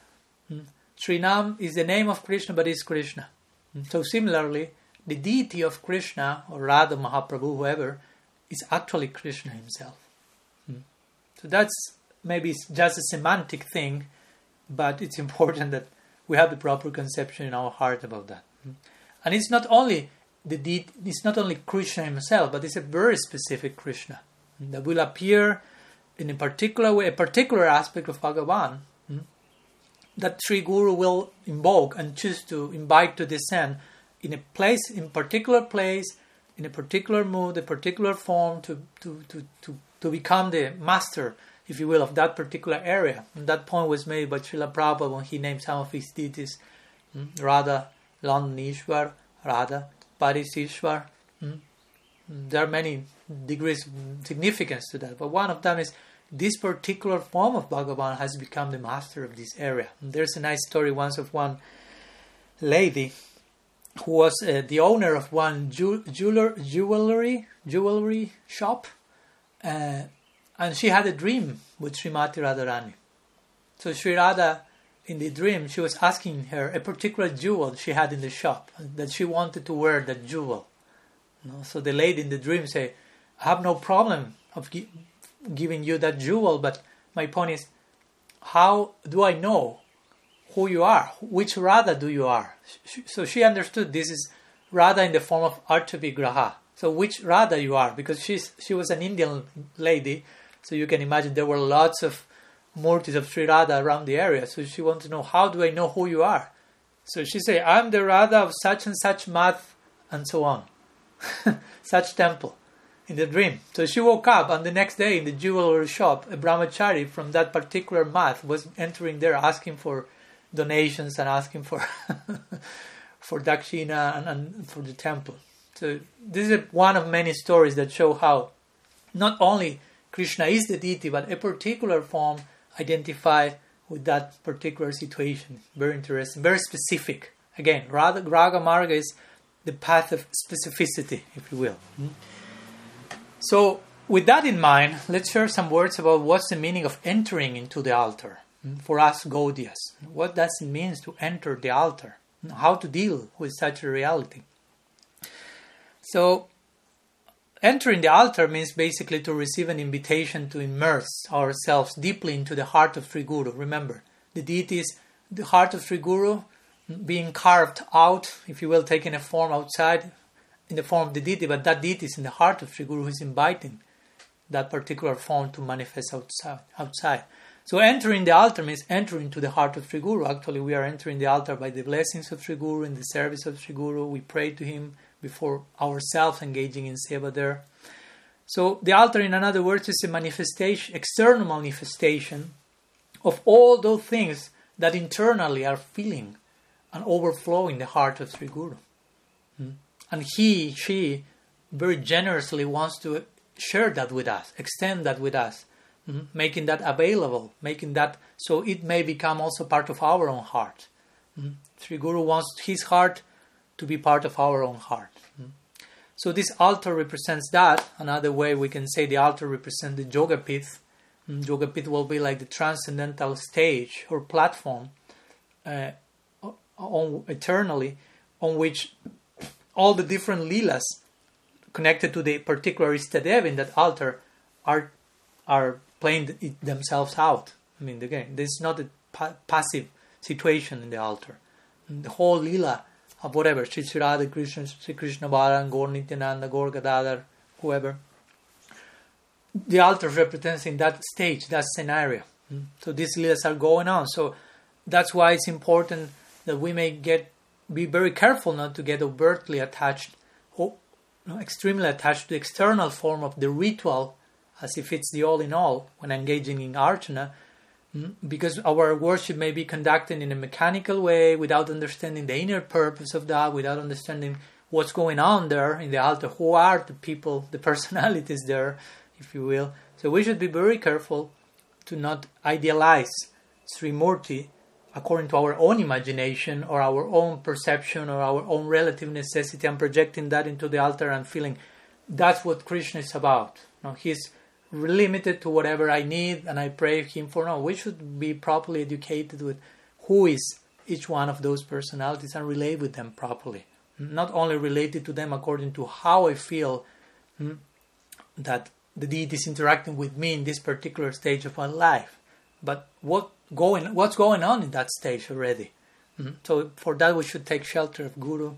Hmm? Srinam is the name of Krishna, but it's Krishna. Hmm? So similarly, the deity of Krishna or Radha Mahaprabhu, whoever, is actually Krishna himself. Hmm. So that's maybe just a semantic thing, but it's important that we have the proper conception in our heart about that. Hmm. And it's not only the deity, it's not only Krishna himself, but it's a very specific Krishna that will appear in a particular way, a particular aspect of Bhagavan that Sri Guru will invoke and choose to invite to descend in a place, in particular place, in a particular mood, a particular form, to, to, to, to, to become the master, if you will, of that particular area. And that point was made by Srila Prabhupada when he named some of his deities hmm? Radha, Londonishwar, Radha, Parisishwar. Hmm? There are many degrees of significance to that, but one of them is this particular form of Bhagavan has become the master of this area. And there's a nice story once of one lady who was uh, the owner of one ju- jeweler, jewelry jewelry shop, uh, and she had a dream with Srimati Radharani. So Sri Radha, in the dream, she was asking her a particular jewel she had in the shop that she wanted to wear that jewel. You know? So the lady in the dream say, "I have no problem of gi- giving you that jewel, but my point is, how do I know who you are? Which Radha do you are? So she understood this is Radha in the form of Archavigraha. So which Radha you are? Because she's she was an Indian lady, so you can imagine there were lots of murtis of Sri Radha around the area. So she wanted to know how do I know who you are? So she said, I'm the Radha of such and such math and so on. such temple in the dream. So she woke up, and the next day in the jewelry shop, a brahmachari from that particular math was entering there asking for donations and asking for for dakshina and, and, for the temple. So this is one of many stories that show how not only Krishna is the deity, but a particular form identified with that particular situation. Very interesting, very specific. Again, Raga Marga is the path of specificity, if you will. Hmm? So, with that in mind, let's share some words about what's the meaning of entering into the altar hmm, for us Gaudiyas. What does it mean to enter the altar? How to deal with such a reality? So, entering the altar means basically to receive an invitation to immerse ourselves deeply into the heart of Sri Guru. Remember, the deity is the heart of Sri Guru being carved out, if you will, taking a form outside in the form of the deity, but that deity is in the heart of Sri Guru who is inviting that particular form to manifest outside. outside. So entering the altar means entering to the heart of Sri Guru. Actually, we are entering the altar by the blessings of Sri Guru in the service of Sri Guru. We pray to him before ourselves engaging in seva there. So the altar, in other words, is a manifestation, external manifestation of all those things that internally are feeling and overflowing the heart of Sri Guru. And he, she, very generously wants to share that with us, extend that with us, making that available, making that so it may become also part of our own heart. Sri Guru wants his heart to be part of our own heart. So this altar represents that. Another way we can say the altar represents the yoga pith. Mm, yoga pith will be like the transcendental stage or platform uh, on, eternally on which all the different lilas connected to the particular Istadev in that altar are are playing themselves out. I mean, again, this is not a pa- passive situation in the altar. The whole lila of whatever, Sri Radha Krishna, Sri Krishna Balaram, Gaur Nityananda, Gaur Gadadhar, whoever, the altar represents in that stage, that scenario. Hmm? So these lilas are going on. So that's why it's important that we may get be very careful not to get overtly attached or you know, extremely attached to the external form of the ritual as if it's the all in all when engaging in archana mm, because our worship may be conducted in a mechanical way without understanding the inner purpose of that without understanding what's going on there in the altar who are the people the personalities there if you will. So we should be very careful to not idealize Sri Murti according to our own imagination or our own perception or our own relative necessity and projecting that into the altar and feeling that's what Krishna is about. No, he's limited to whatever I need and I pray him for. No, we should be properly educated with who is each one of those personalities and relate with them properly. not only related to them according to how I feel hmm, that the deity is interacting with me in this particular stage of my life, but what going what's going on in that stage already. Mm-hmm. So for that we should take shelter of Guru,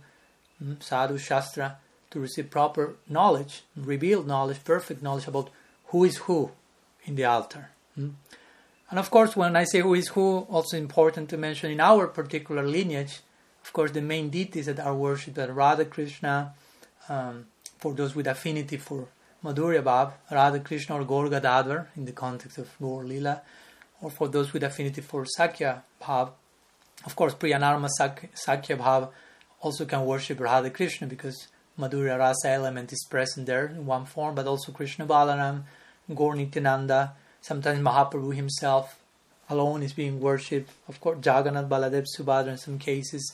mm-hmm, Sadhu, Shastra to receive proper knowledge, revealed knowledge, perfect knowledge about who is who in the altar. Mm-hmm. And of course, when I say who is who, also important to mention in our particular lineage, of course, the main deities that are worshipped are Radha Krishna, um, for those with affinity for Madhurya Bhav, Radha Krishna or Gaur Gadadhar in the context of Gaur Lila, or for those with affinity for Sakhya Bhav. Of course, Priyanarma Sakhya Bhav also can worship Radha Krishna because Madhurya Rasa element is present there in one form, but also Krishna Balaram, Gaur Nityananda, sometimes Mahaprabhu himself alone is being worshipped. Of course, Jagannath, Baladev, Subhadra in some cases,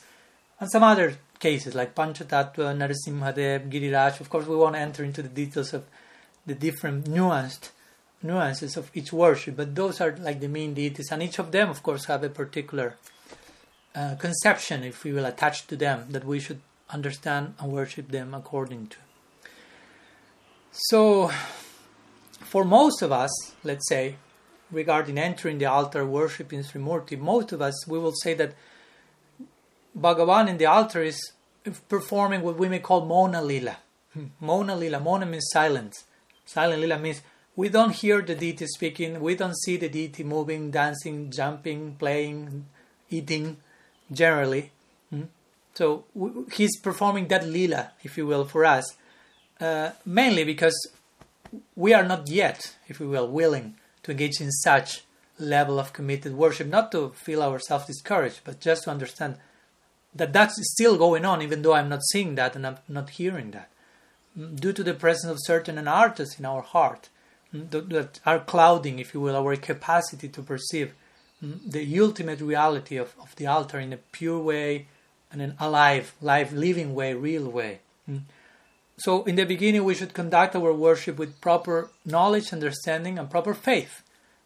and some other cases like Panchatattva, Narasimhadev, Giriraj. Of course, we won't enter into the details of the different nuanced nuances of each worship, but those are like the main deities, and each of them, of course, have a particular uh, conception, if we will, attach to them that we should understand and worship them according to. So, for most of us, let's say, regarding entering the altar, worshiping Srimurti, most of us, we will say that Bhagavan in the altar is performing what we may call Mona Lila. Hmm. Mona Lila, Mona means silence. Silent Lila means we don't hear the deity speaking, we don't see the deity moving, dancing, jumping, playing, eating, generally. Hmm? So he's performing that lila, if you will, for us, uh, mainly because we are not yet, if you will, willing to engage in such level of committed worship, not to feel ourselves discouraged, but just to understand that that's still going on, even though I'm not seeing that and I'm not hearing that, hmm? due to the presence of certain anarthas in our heart that are clouding, if you will, our capacity to perceive mm, the ultimate reality of, of the altar in a pure way and an alive, live, living way, real way. Mm. So, in the beginning, we should conduct our worship with proper knowledge, understanding, and proper faith.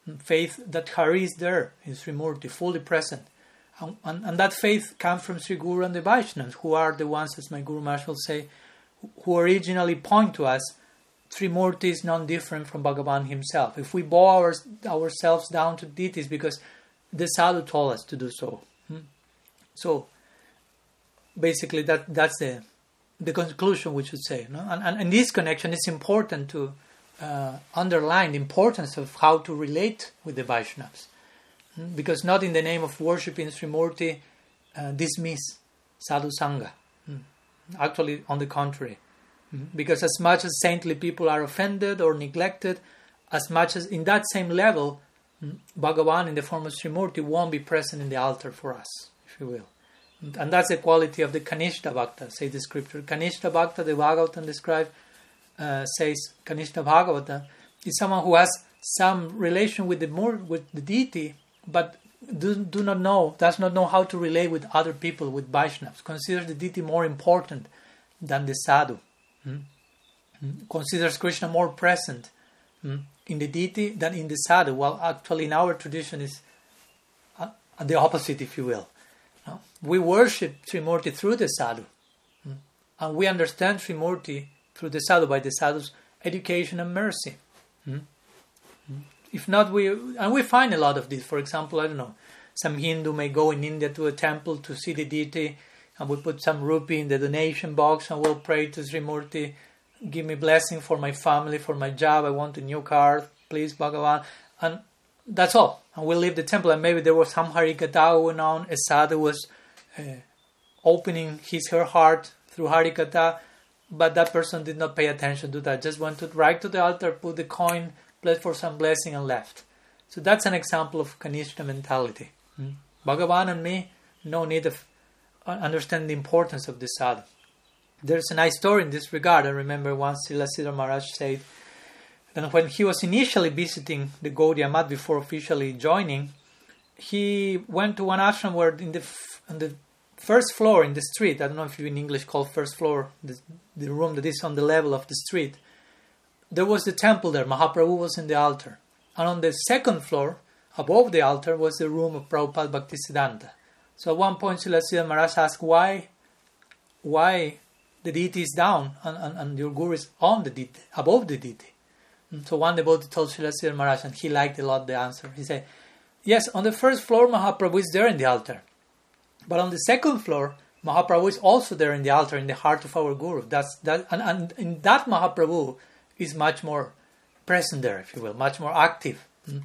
Mm, faith that Hari is there in Srimurti, fully present. And, and, and, that faith comes from Sri Guru and the Vaishnavas, who are the ones, as my Guru Maharaj will say, who originally point to us Srimurti is non different from Bhagavan himself. If we bow our, ourselves down to deities because the sadhu told us to do so. Hmm? So basically that that's the the conclusion we should say. No? And, and, and this connection is important to uh, underline the importance of how to relate with the Vaishnavas. Hmm? Because not in the name of worshipping Srimurti uh, dismiss sadhu sangha. Hmm? Actually, on the contrary, Mm-hmm. Because as much as saintly people are offended or neglected, as much as in that same level, mm, Bhagavan in the form of Srimurti won't be present in the altar for us, if you will. And that's the quality of the Kanishta Bhakta, say the scripture. Kanishta Bhakta, the Bhagavatam describes, uh, says Kanishta Bhagavata, is someone who has some relation with the more with the deity, but do, do not know, does not know how to relate with other people, with Vaishnavas, considers the deity more important than the sadhu. Hmm? Hmm? considers Krishna more present hmm? in the deity than in the sadhu, while actually in our tradition is uh, the opposite, if you will. No? We worship Srimurti through the sadhu, and we understand Srimurti through the sadhu by the sadhu's education and mercy. If not, we and we find a lot of this. For example, I don't know, some Hindu may go in India to a temple to see the deity and we put some rupee in the donation box and we'll pray to Sri Murti, give me blessing for my family, for my job, I want a new car, please Bhagavan. And that's all. And we leave the temple and maybe there was some Harikatha going on, a sadhu was uh, opening his her heart through Harikatha, but that person did not pay attention to that, just went to right to the altar, put the coin, pledged for some blessing and left. So that's an example of Kanishta mentality. Hmm? Bhagavan and me, no need of understand the importance of the sadhu. There's a nice story in this regard. I remember once Srila Maharaj said that when he was initially visiting the Gaudiya Math before officially joining, he went to one ashram where in the on the first floor in the street, I don't know if you in English call first floor the, the room that is on the level of the street, there was the temple there. Mahaprabhu was in the altar. And on the second floor, above the altar, was the room of Prabhupada Bhaktisiddhanta. So at one point, Srila Maharaj asked, why why the deity is down and, and, and your guru is on the deity, above the deity. Mm, so one devotee told Srila Maharaj, and he liked a lot the answer. He said, Yes, on the first floor, Mahaprabhu is there in the altar. But on the second floor, Mahaprabhu is also there in the altar, in the heart of our Guru. That's that, and, and in that Mahaprabhu is much more present there, if you will, much more active. Mm.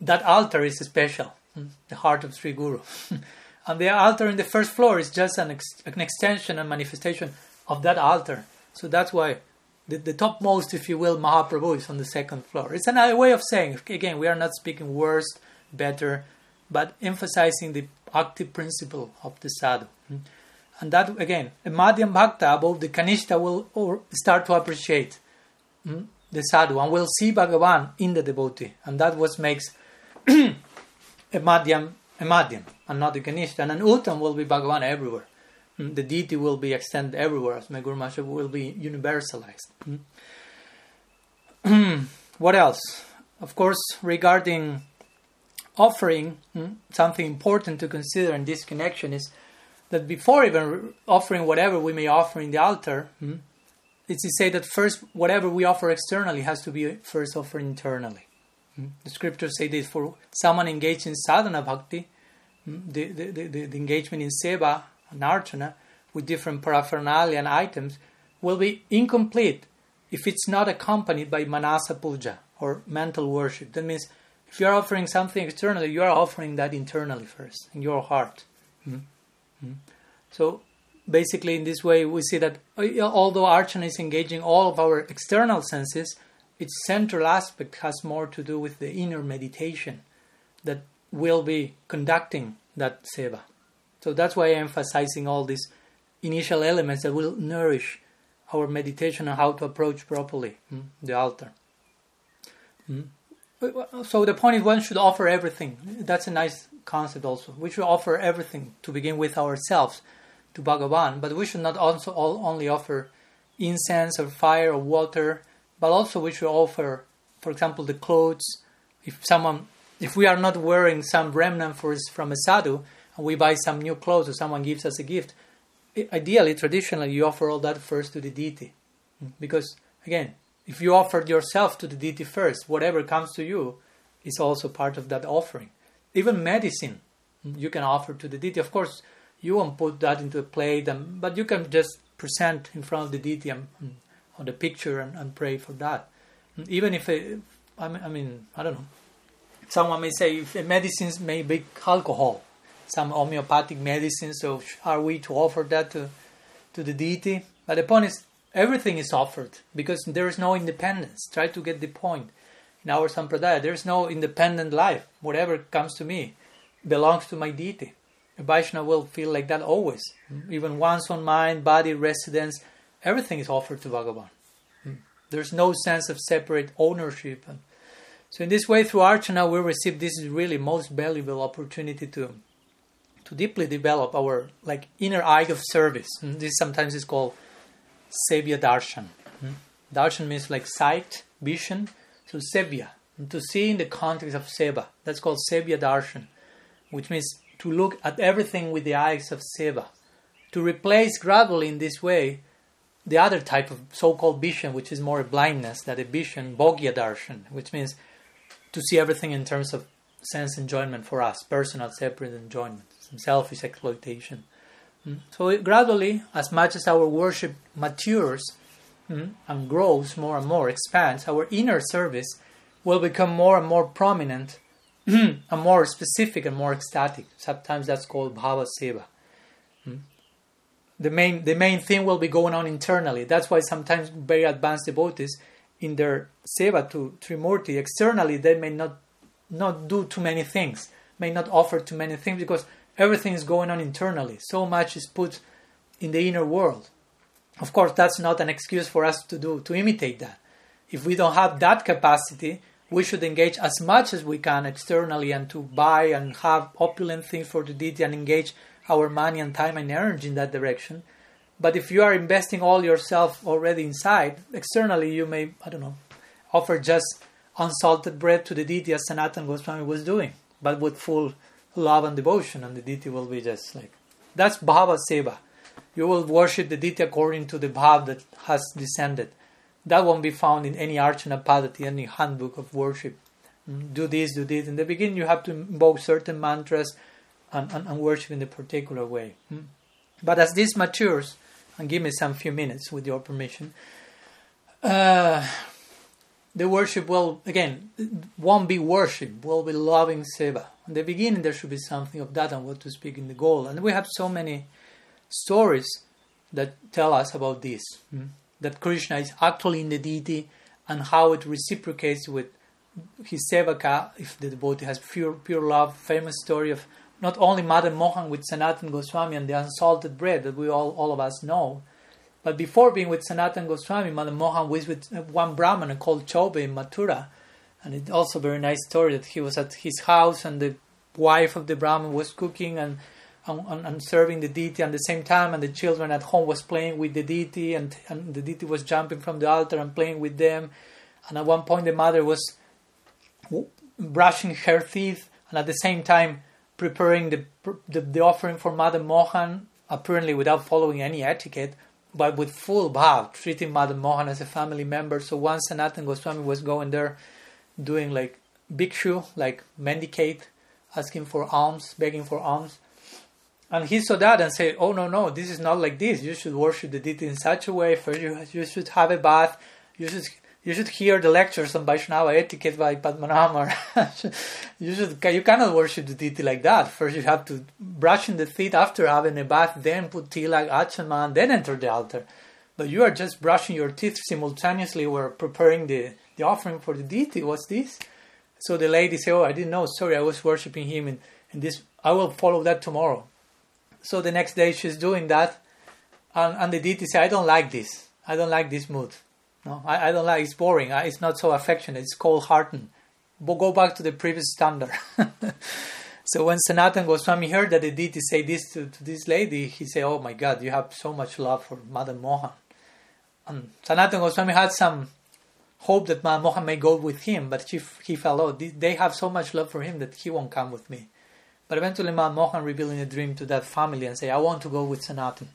That altar is special, mm, the heart of Sri Guru. and the altar in the first floor is just an, ex- an extension and manifestation of that altar. So that's why the, the topmost, if you will, Mahaprabhu is on the second floor. It's another way of saying, again, we are not speaking worst, better, but emphasizing the active principle of the sadhu. Hmm? And that, again, a Madhyam Bhakta above the Kanishta will start to appreciate hmm, the sadhu and will see Bhagavan in the devotee. And that what makes a Madhyam a Madhyam and not the Kanishta. And an Uttam will be Bhagavan everywhere. Hmm? The deity will be extended everywhere as Megur Masha will be universalized. what else? Of course, regarding offering, hmm, something important to consider in this connection is that before even offering whatever we may offer in the altar, hmm, it's to say that first, whatever we offer externally has to be first offered internally. Hmm. The scriptures say this for someone engaged in sadhana bhakti, the, the, the, the engagement in seva and archana with different paraphernalia and items will be incomplete if it's not accompanied by manasa puja or mental worship. That means if you are offering something externally, you are offering that internally first, in your heart. Mm-hmm. So basically, in this way, we see that uh, although Archana is engaging all of our external senses, its central aspect has more to do with the inner meditation that will be conducting that seva. So that's why I'm emphasizing all these initial elements that will nourish our meditation on how to approach properly mm, the altar. Mm. So the point is, one should offer everything. That's a nice concept. Also, we should offer everything to begin with ourselves to Bhagavan, but we should not also all, only offer incense or fire or water, but also we should offer, for example, the clothes. If someone, if we are not wearing some remnant for, from a sadhu, and we buy some new clothes or someone gives us a gift, ideally, traditionally, you offer all that first to the deity, because again, if you offered yourself to the deity first, whatever comes to you is also part of that offering. Even medicine you can offer to the deity. Of course, you won't put that into a plate, and, but you can just present in front of the deity and, and, on the picture and, and, pray for that. Even if, uh, it, I mean, I don't know, someone may say medicines may be alcohol, some homeopathic medicine, so are we to offer that to, to the deity? But the point is, everything is offered because there is no independence. Try to get the point. In our sampradaya, there is no independent life. Whatever comes to me belongs to my deity. A Vaishnava will feel like that always. Mm-hmm. Even one's own mind, body, residence, everything is offered to Bhagavan. Mm-hmm. There's no sense of separate ownership. So in this way, through Archana, we receive this really most valuable opportunity to to deeply develop our like inner eye of service. And this sometimes is called Sevya Darshan. Hmm? Darshan means like sight, vision. So Sevya, to see in the context of Seva. That's called Sevya Darshan, which means to look at everything with the eyes of Seva. To replace gradually in this way the other type of so-called vision, which is more a blindness, that a vision, Bhogya Darshan, which means to see everything in terms of sense enjoyment for us, personal separate enjoyment, some selfish exploitation. Mm. So gradually, as much as our worship matures mm, and grows more and more, expands, our inner service will become more and more prominent and more specific and more ecstatic. Sometimes that's called bhava seva. Mm. The main the main thing will be going on internally. That's why sometimes very advanced devotees in their seva to Srimurti externally they may not not do too many things, may not offer too many things because everything is going on internally. So much is put in the inner world. Of course, that's not an excuse for us to do to imitate that. If we don't have that capacity, we should engage as much as we can externally and to buy and have opulent things for the deity and engage our money and time and energy in that direction. But if you are investing all yourself already inside, externally you may, I don't know, offer just unsalted bread to the deity as Sanatan Goswami was doing, but with full love and devotion, and the deity will be just like that's bhava seva. you will worship the deity according to the bhav that has descended. That won't be found in any archana paddhati, any handbook of worship. Mm, do this, do this. In the beginning, you have to invoke certain mantras and, and, and worship in a particular way. Mm. But as this matures, and give me some few minutes with your permission, uh, the worship will, again, won't be worship, will be loving seva. In the beginning, there should be something of that and what to speak in the goal. And we have so many stories that tell us about this hmm? that Krishna is actually in the deity and how it reciprocates with his sevaka if the devotee has pure pure love. Famous story of not only Madan Mohan with Sanatan Goswami and the unsalted bread that we all all of us know, but before being with Sanatan Goswami, Madan Mohan was with uh, one Brahmana called Chobe in Mathura. And it's also a very nice story that he was at his house and the wife of the Brahman was cooking and, and, and serving the deity at the same time, and the children at home was playing with the deity, and, and the deity was jumping from the altar and playing with them. And at one point, the mother was brushing her teeth and at the same time preparing the, the, the offering for Madan Mohan, apparently without following any etiquette but with full bhav, treating Madan Mohan as a family member. So once Sanatan Goswami was going there, doing like bhikshu, like mendicate, asking for alms, begging for alms. And he saw that and said, "Oh no, no, this is not like this. You should worship the deity in such a way. First, you, you should have a bath. You should you should hear the lectures on Vaishnava etiquette by Padmanabha. you should you cannot worship the deity like that. First you have to brush in the feet after having a bath, then put tilak, achaman, then enter the altar. But you are just brushing your teeth simultaneously while preparing the, the offering for the deity. What's this? So the lady said, Oh, I didn't know. Sorry, I was worshipping him in, in this. I will follow that tomorrow. So the next day she's doing that. And, and the deity said, I don't like this. I don't like this mood. No, I, I don't like. It's boring. It's not so affectionate. It's cold hearted. But go back to the previous standard. so when Sanatan Goswami heard that deity say this to, to this lady, he said, "Oh my God, you have so much love for Madan Mohan." And Sanatan Goswami had some hope that Madan Mohan may go with him, but he, he felt, "Oh, they have so much love for him that he won't come with me." But eventually, Madan Mohan revealed in a dream to that family and say, "I want to go with Sanatan."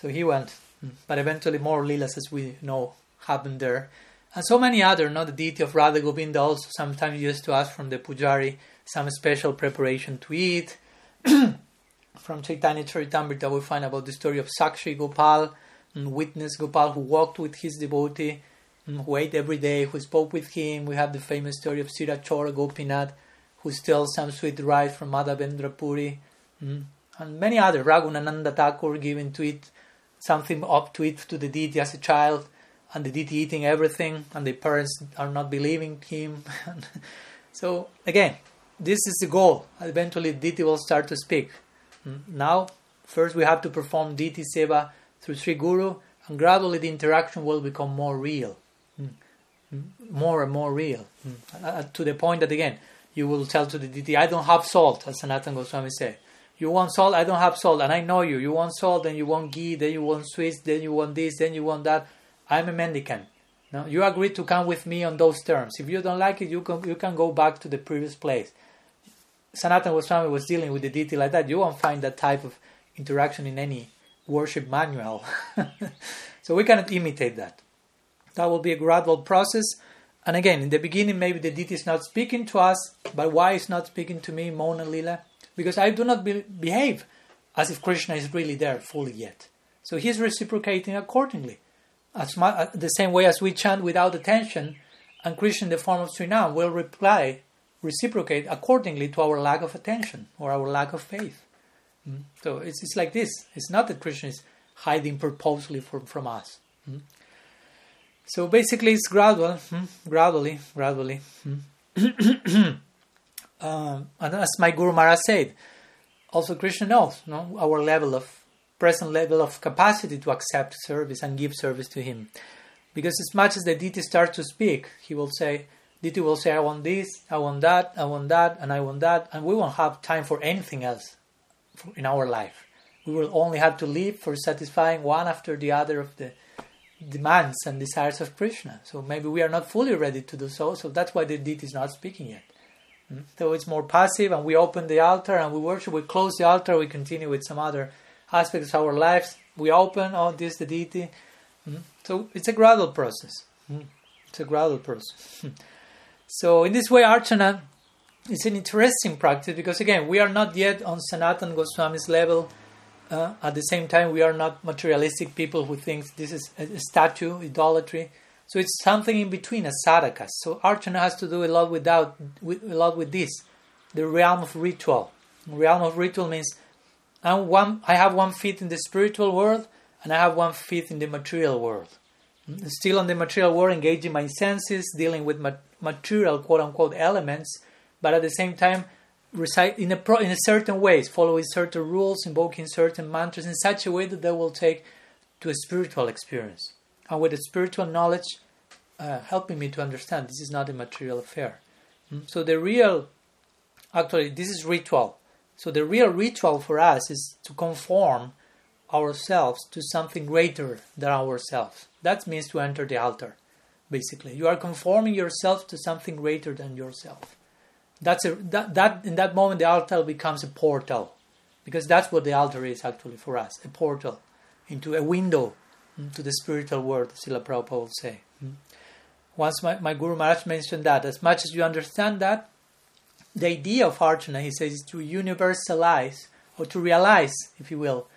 So he went, hmm. but eventually more leelas, as we know, happened there. And so many other, not the deity of Radha Govinda also sometimes used to ask from the pujari some special preparation to eat. from Chaitanya Charitamrita we find about the story of Sakshi Gopal, witness Gopal who walked with his devotee, who ate every day, who spoke with him. We have the famous story of Sira Chora Gopinath, who steals some sweet rice from Madhavendra Puri, hmm, and many other. Raghunandana Thakur giving to eat something up to eat to the deity as a child and the deity eating everything, and the parents are not believing him. so again, this is the goal. Eventually, deity will start to speak. Hmm? Now, first we have to perform deity seva through Sri Guru, and gradually the interaction will become more real, hmm? Hmm? more and more real, to the point that again you will tell to the deity, "I don't have salt," as Sanatan Goswami said. You want salt? I don't have salt, and I know you. You want salt, then you want ghee, then you want sweets, then you want this, then you want that I'm a mendicant. No, you agree to come with me on those terms. If you don't like it, you can you can go back to the previous place. Sanatan Goswami was dealing with the deity like that. You won't find that type of interaction in any worship manual. so we cannot imitate that. That will be a gradual process. And again, in the beginning, maybe the deity is not speaking to us, but why is not speaking to me, Mona Lila? Because I do not be- behave as if Krishna is really there fully yet. So he's reciprocating accordingly as much, uh, the same way as we chant without attention, and Krishna in the form of Srinam will reply, reciprocate accordingly to our lack of attention or our lack of faith. Mm? So it's, it's like this. It's not that Krishna is hiding purposely from, from us. Mm? So basically, it's gradual, mm? gradually, gradually. um, and as my Guru Maharaj said, also Krishna knows no, our level of present level of capacity to accept service and give service to him. Because as much as the deity starts to speak, he will say, deity will say, I want this, I want that, I want that, and I want that, and we won't have time for anything else in our life. We will only have to live for satisfying one after the other of the demands and desires of Krishna. So maybe we are not fully ready to do so, so that's why the deity is not speaking yet. Hmm? So it's more passive, and we open the altar and we worship, we close the altar, we continue with some other aspects of our lives, we open, oh, this deity. Mm. So it's a gradual process. Mm. It's a gradual process. so in this way, Archana is an interesting practice because again, we are not yet on Sanatan Goswami's level. Uh, at the same time, we are not materialistic people who think this is a, statue, idolatry. So it's something in between, a sadhaka. So Archana has to do a lot without, with, a lot with this, the realm of ritual. Realm of ritual means I'm one, I have one feet in the spiritual world and I have one feet in the material world. Still on the material world, engaging my senses, dealing with material quote unquote elements, but at the same time recite in a pro, in a certain ways, following certain rules, invoking certain mantras in such a way that they will take to a spiritual experience, and with a spiritual knowledge uh, helping me to understand this is not a material affair. Mm? So the real, actually, this is ritual. So the real ritual for us is to conform ourselves to something greater than ourselves. That means to enter the altar, basically. You are conforming yourself to something greater than yourself. That's a, that, that in that moment the altar becomes a portal, because that's what the altar is actually for us, a portal into a window to the spiritual world, Srila Prabhupada will say. Hmm. Once my, my Guru Maharaj mentioned that, as much as you understand that, the idea of Arjuna, he says, is to universalize, or to realize, if you will,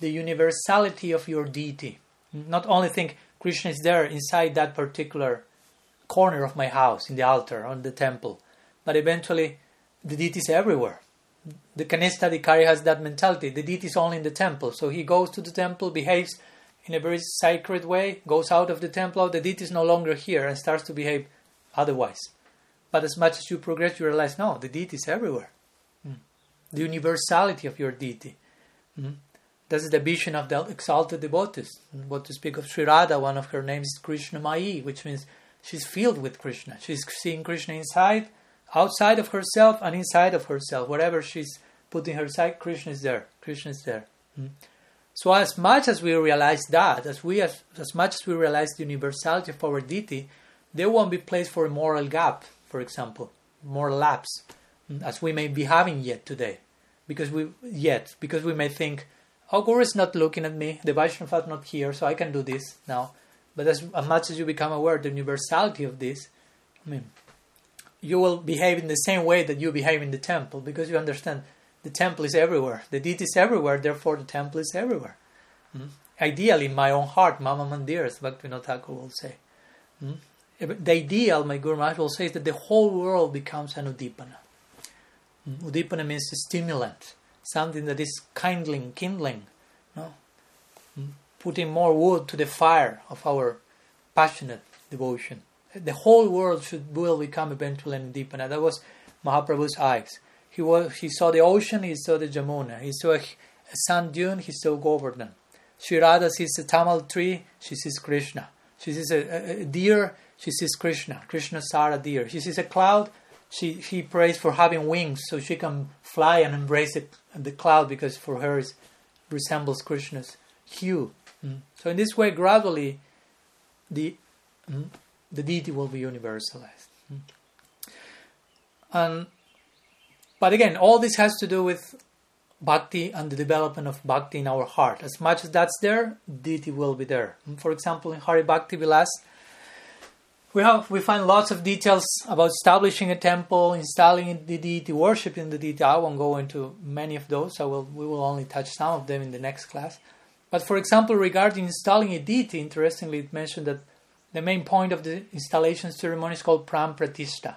the universality of your deity. Not only think Krishna is there inside that particular corner of my house, in the altar, on the temple, but eventually the deity is everywhere. The Kanista Dikari has that mentality. The deity is only in the temple. So he goes to the temple, behaves in a very sacred way, goes out of the temple, oh, the deity is no longer here and starts to behave otherwise. But as much as you progress, you realize no, the deity is everywhere. Mm. The universality of your deity. Mm. This is the vision of the exalted devotees. What to speak of Sri Radha, one of her names is Krishna Mai, which means she's filled with Krishna. She's seeing Krishna inside, outside of herself, and inside of herself. Wherever she's putting her side, Krishna is there. Krishna is there. Mm. So as much as we realize that, as we as, as much as we realize the universality of our deity, there won't be place for a moral gap, for example, more lapse, mm, as we may be having yet today, because we yet because we may think Oh, Guru is not looking at me. The Vaishnava is not here, so I can do this now. But as, as much as you become aware of the universality of this, I mean, you will behave in the same way that you behave in the temple because you understand the temple is everywhere. The deity is everywhere, therefore the temple is everywhere. Mm? Ideally, in my own heart, Mama Mandir, as Bhaktivinoda Thakur will say. Mm? The ideal, my Guru Maharaj will say, is that the whole world becomes an Udipana. Mm? Udipana means stimulant something that is kindling, kindling, no? Mm. putting more wood to the fire of our passionate devotion. The whole world should will become eventually an udipana. that was Mahaprabhu's eyes. He was he saw the ocean, he saw the Jamuna, he saw a, a sand dune, he saw Govardhan. Sri Radha sees a tamal tree, she sees Krishna. She sees a, a, a deer, she sees Krishna. Krishna Sara deer. She sees a cloud, she she prays for having wings so she can fly and embrace it, the cloud because for her it resembles Krishna's hue. Mm. So in this way, gradually, the mm, the deity will be universalized. Mm. And but again, all this has to do with bhakti and the development of bhakti in our heart. As much as that's there, deity will be there. For example, in Hari Bhakti Vilas, we have we find lots of details about establishing a temple, installing the deity, worshiping the deity. I won't go into many of those. I will we will only touch some of them in the next class. But for example, regarding installing a deity, interestingly, it mentioned that the main point of the installation ceremony is called pran pratishta,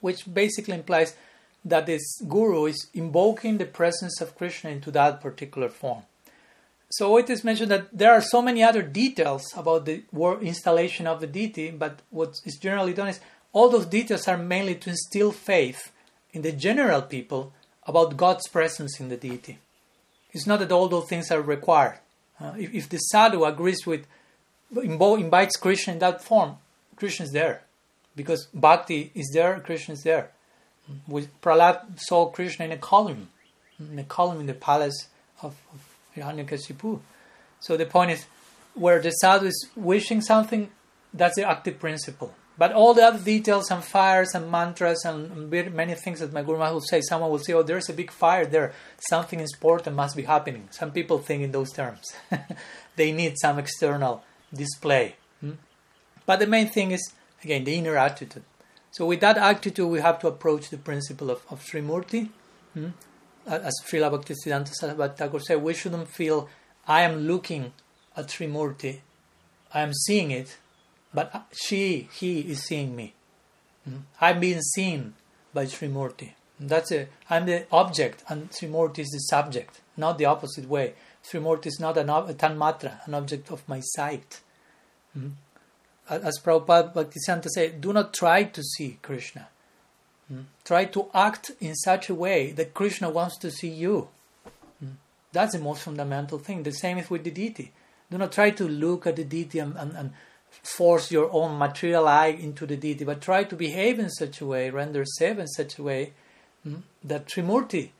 which basically implies that this guru is invoking the presence of Krishna into that particular form. So it is mentioned that there are so many other details about the installation of the deity, but what is generally done is all those details are mainly to instill faith in the general people about God's presence in the deity. It's not that all those things are required. Uh, if, if, the sadhu agrees with, invites Krishna in that form, Krishna is there. Because bhakti is there, Krishna is there. With saw Krishna in a column, in a column in the palace of, of Hiranyakashipu. So the point is, where the sadhu is wishing something, that's the active principle. But all the other details and fires and mantras and many things that my Guru Maharaj will say, someone will say, oh, there's a big fire there. Something important must be happening. Some people think in those terms. they need some external display. Hmm? But the main thing is, again, the inner attitude. So with that attitude, we have to approach the principle of, of Srimurti. Hmm? As Srila Bhaktisiddhanta Saraswati Thakur said, we shouldn't feel, I am looking at Srimurti, I am seeing it, but she, he is seeing me. Mm? I'm being seen by Srimurti. That's it. I'm the object and Srimurti is the subject, not the opposite way. Srimurti is not an, a tanmatra, an object of my sight. Mm? As Prabhupada Bhaktisiddhanta said, do not try to see Krishna. Mm? Try to act in such a way that Krishna wants to see you. Mm? That's the most fundamental thing. The same is with the deity. Do not try to look at the deity and, and, and force your own material eye into the deity, but try to behave in such a way, render seva in such a way mm, that Srimurti,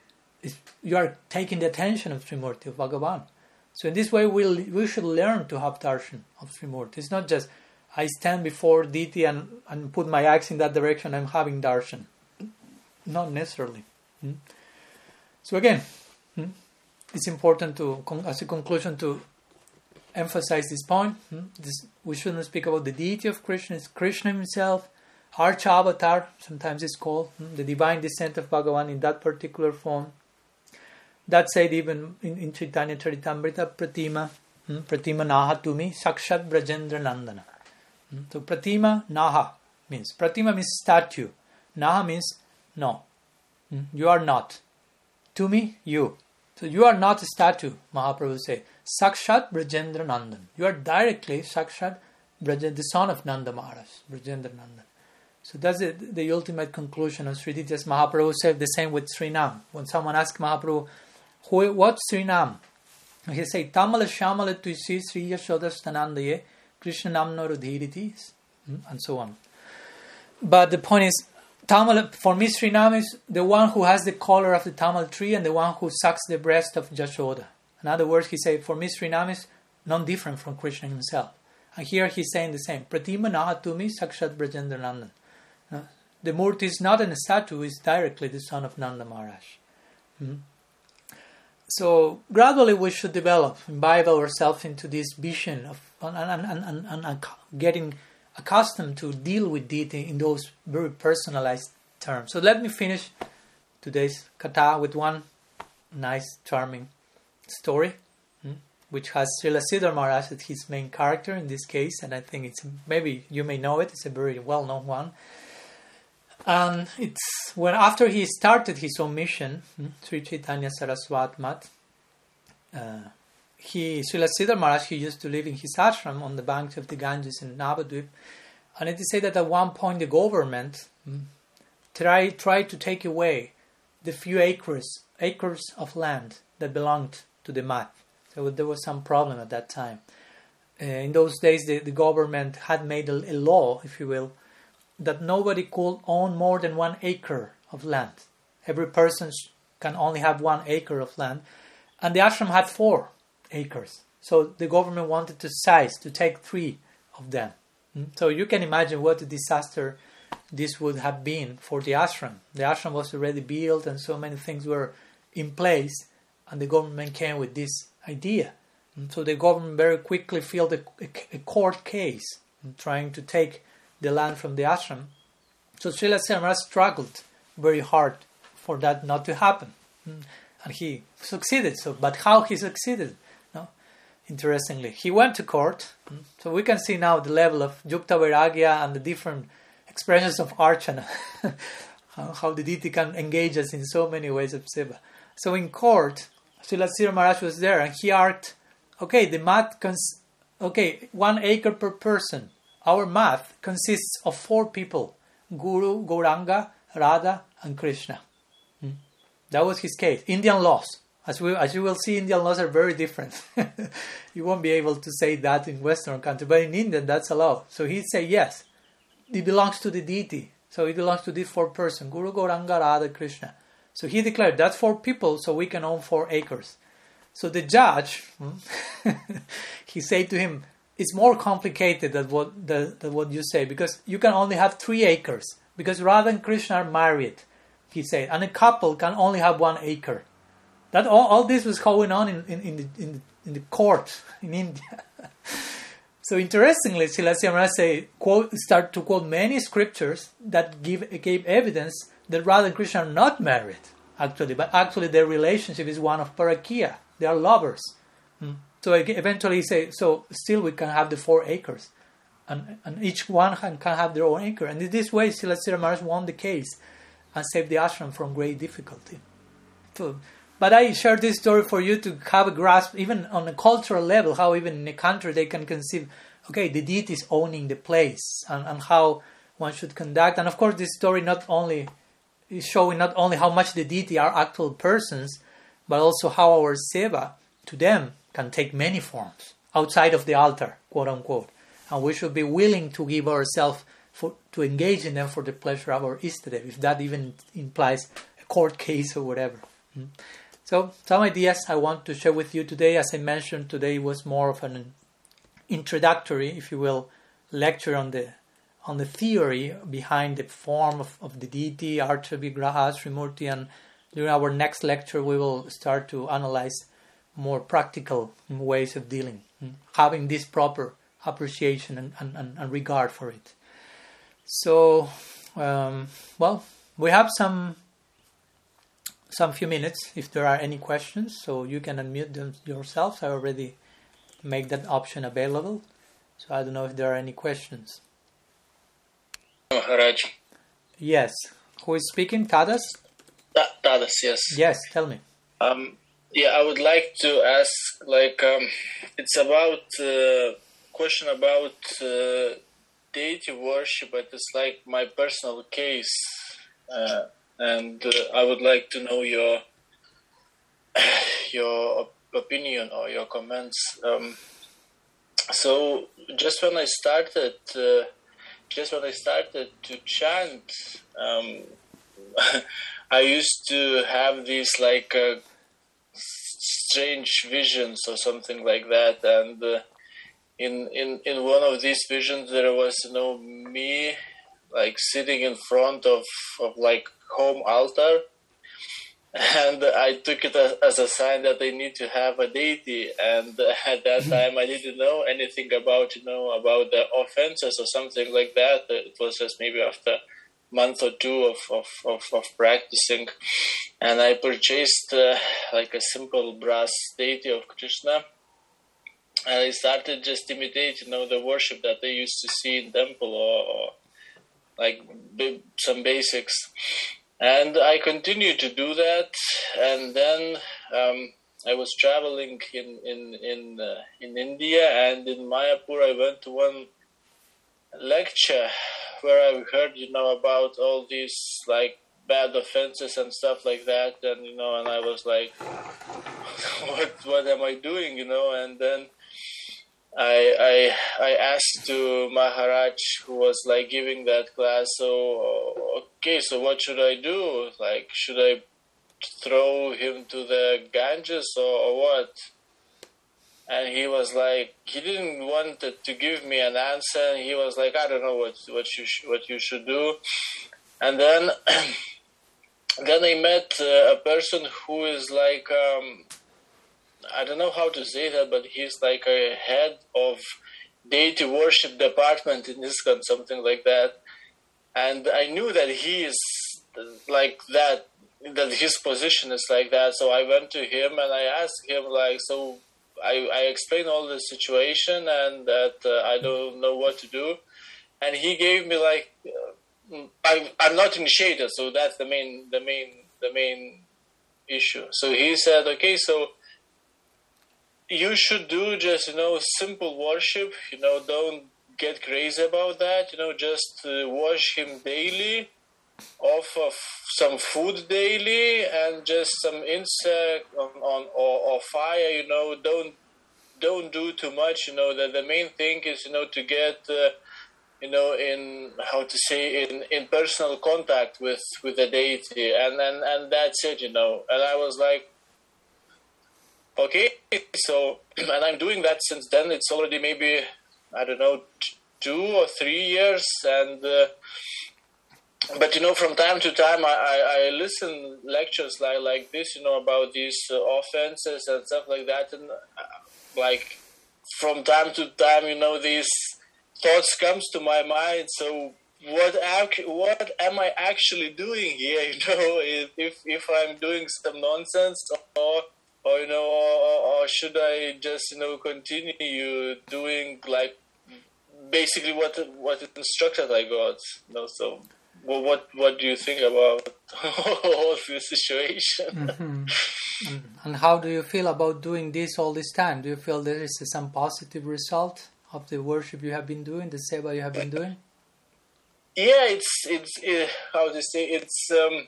is, you are taking the attention of Srimurti, of Bhagavan. So in this way, we'll, we should learn to have darshan of Srimurti. It's not just I stand before deity and, and put my eyes in that direction, I'm having darshan. Not necessarily. Mm. So again, mm, it's important to, as a conclusion, to emphasize this point. Hmm? This, we shouldn't speak about the deity of Krishna. It's Krishna himself, Archavatar, sometimes it's called, hmm? the divine descent of Bhagavan in that particular form. That said, even in, in Chaitanya Charitamrita, Pratima, hmm? Pratima Naha Tumi, Sakshat Brajendra Nandana. Hmm? So Pratima Naha means, Pratima means statue, Naha means no, hmm? you are not. To me, you. So you are not a statue, Mahaprabhu say. Sakshat Brajendra Nandan. You are directly Sakshat Brajendra, the son of Nanda Maharaj, Brajendra Nandan. So that's the, the ultimate conclusion of Sri Mahaprabhu said the same with Srinam. When someone asks Mahaprabhu, Who, what's Srinam? He say, Tamala Shamala Tuisi Sri Yashoda Stanandaye Krishna Namno Rudhiriti hmm, and so on. But the point is, Tamal, for me, Srinam is the one who has the color of the tamal tree and the one who sucks the breast of Jashoda. In other words, he said, for me, Srinam is different from Krishna himself. And here he's saying the same. Pratima Nahatumi Sakshat Brajendra Nandan. Uh, the Murti is not in a statue, is directly the son of Nanda Maharaj. Hmm? So gradually we should develop, imbibe ourselves into this vision of and, and, and, and, and getting accustomed to deal with deity in those very personalized terms. So let me finish today's kata with one nice, charming story, hmm, which has Srila Maharaj as his main character in this case, and I think it's maybe you may know it. It's a very well-known one. And it's when after he started his own mission, hmm, Sri Chaitanya Saraswat Math, uh, he Srila Sridhar Maharaj he used to live in his ashram on the banks of the Ganges in Navadvip, and it is said that at one point the government hmm, tried tried to take away the few acres acres of land that belonged to the mat. So there was some problem at that time. Uh, in those days, the, the government had made a, a, law, if you will, that nobody could own more than one acre of land. Every person can only have one acre of land. And the ashram had four acres. So the government wanted to size, to take three of them. Hmm? So you can imagine what a disaster this would have been for the ashram. The ashram was already built and so many things were in place and the government came with this idea. And so the government very quickly filed a, a, court case hmm, trying to take the land from the ashram. So Srila Sridhar struggled very hard for that not to happen. Hmm? And he succeeded. So, but how he succeeded? Interestingly, he went to court. So we can see now the level of Yukta Vairagya and the different expressions of archana, how, the deity can engage us in so many ways of seva. So in court, Srila Sridhar Maharaj was there and he asked, okay, the math, cons- okay, one acre per person. Our math consists of four people Guru, Gauranga, Radha, and Krishna. Hmm? That was his case. Indian laws. As, we, as you will see, Indian laws are very different. you won't be able to say that in Western country, but in India, that's allowed. So he'd say, yes, it belongs to the deity. So it belongs to this four person Guru, Gauranga, Radha, Krishna. So he declared that's for people, so we can own four acres. So the judge, hmm, he said to him, it's more complicated than what than what you say because you can only have three acres because Radha and Krishna are married, he said, and a couple can only have one acre. That all, all this was going on in, in, in, the, in, in the court in India. so interestingly, Silasya Maharaj quote, start to quote many scriptures that give gave evidence that Radha and Krishna are not married, actually, but actually their relationship is one of parakia. They are lovers. Hmm. So eventually, say, so still we can have the four acres, and, and each one can, can have their own acre. And in this way, Silasya Maharaj won the case and saved the ashram from great difficulty. So, but I share this story for you to have a grasp, even on a cultural level, how even in a country they can conceive, okay, the deity is owning the place, and, and how one should conduct. And of course, this story not only is showing not only how much the deity are actual persons, but also how our seva to them can take many forms outside of the altar, quote unquote. And we should be willing to give ourselves for, to engage in them for the pleasure of our Istadev, if that even implies a court case or whatever. Hmm. So, some ideas I want to share with you today. As I mentioned, today was more of an introductory, if you will, lecture on the on the theory behind the form of, of the deity, Archavigraha, Srimurti, and during our next lecture we will start to analyze more practical ways of dealing, hmm, having this proper appreciation and, and, and regard for it. So, um, well, we have some some few minutes if there are any questions, so you can unmute them yourselves. I already make that option available, so I don't know if there are any questions. Maharaj. Yes. Who is speaking? Tadas? Ta- Tadas, yes. Yes, tell me. Um, yeah, I would like to ask, like, um, it's about uh, question about uh, deity worship, but it's like my personal case, uh, and uh, I would like to know your your opinion or your comments. Um, so, just when I started, uh, just when I started to chant, um, I used to have these like uh, strange visions or something like that, and uh, in in in one of these visions there was you know me like sitting in front of of like home altar and I took it as, a sign that they need to have a deity. And at that time, I didn't know anything about you know about the offenses or something like that. It was just maybe after a month or two of, of, of, of practicing. And I purchased uh, like a simple brass deity of Krishna. And I started just imitating, you know, the worship that they used to see in temple or, or like some basics. And I continued to do that. And then um, I was traveling in in in uh, in India, and in Mayapur, I went to one lecture where I heard, you know, about all these like bad offenses and stuff like that, and you know, and I was like, what what am I doing, you know? And then I I I asked to Maharaj, who was like giving that class, so okay, so what should I do? Like, should I throw him to the Ganges or, or what? and he was like he didn't want to give me an answer he was like i don't know what what you sh- what you should do and then then i met uh, a person who is like um, i don't know how to say that but he's like a head of deity worship department in ISKCON, something like that. And i knew that he is like that that his position is like that. So i went to him and i asked him like so I, I explained all the situation and that uh, I don't know what to do, and he gave me like uh, I, I'm not initiated, so that's the main the main the main issue. So he said, okay, so you should do just you know simple worship. You know, don't get crazy about that. You know, just uh, wash him daily off of some food daily and just some insect on, on or, or, fire you know don't don't do too much you know that the main thing is you know to get uh, you know in how to say in in personal contact with with the deity and and and that's it you know and i was like okay so and i'm doing that since then. It's already maybe I don't know two or three years, and uh, but you know from time to time I, I, I, listen lectures like like this you know about these uh, offenses and stuff like that and uh, like from time to time you know these thoughts comes to my mind. So what ac- what am I actually doing here? You know if if, if I'm doing some nonsense or or you know or, or should I just you know continue doing like basically what what instructions I got you know so well, what what do you think about all this situation? Mm-hmm. And how do you feel about doing this all this time? Do you feel there is some positive result of the worship you have been doing, the seva you have been doing? Yeah, it's it's it, how to say it's um,